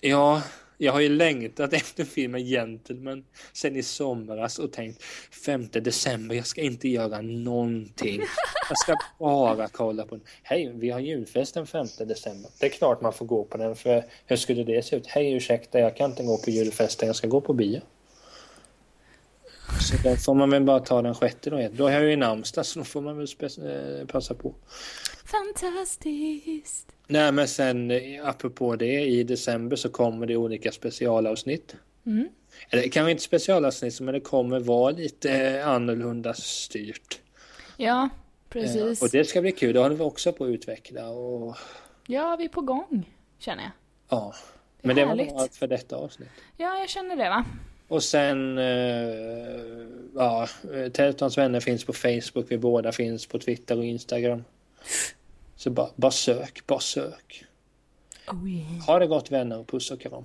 Ja, jag har ju längtat (laughs) efter filmen Gentleman sen i somras och tänkt 5 december, jag ska inte göra någonting. (laughs) Jag ska bara kolla på den. Hej, vi har julfest den 5 december. Det är klart man får gå på den, för hur skulle det se ut? Hej, ursäkta, jag kan inte gå på julfesten, jag ska gå på bio. Så då får man väl bara ta den sjätte då. Då har jag ju namnsdag så då får man väl eh, passa på. Fantastiskt. Nej men sen eh, apropå det i december så kommer det olika specialavsnitt. Mm. Eller kanske inte specialavsnitt men det kommer vara lite eh, annorlunda styrt. Ja, precis. Och det ska bli kul, det håller vi också på att utveckla och Ja, vi är på gång. Känner jag. ja. Men det var allt för detta avsnitt. Ja, jag känner det va. Och sen, eh, ja, Teltons vänner finns på Facebook, vi båda finns på Twitter och Instagram. Så bara, bara sök, bara sök. Oh yeah. Ha det gott vänner och puss och kram.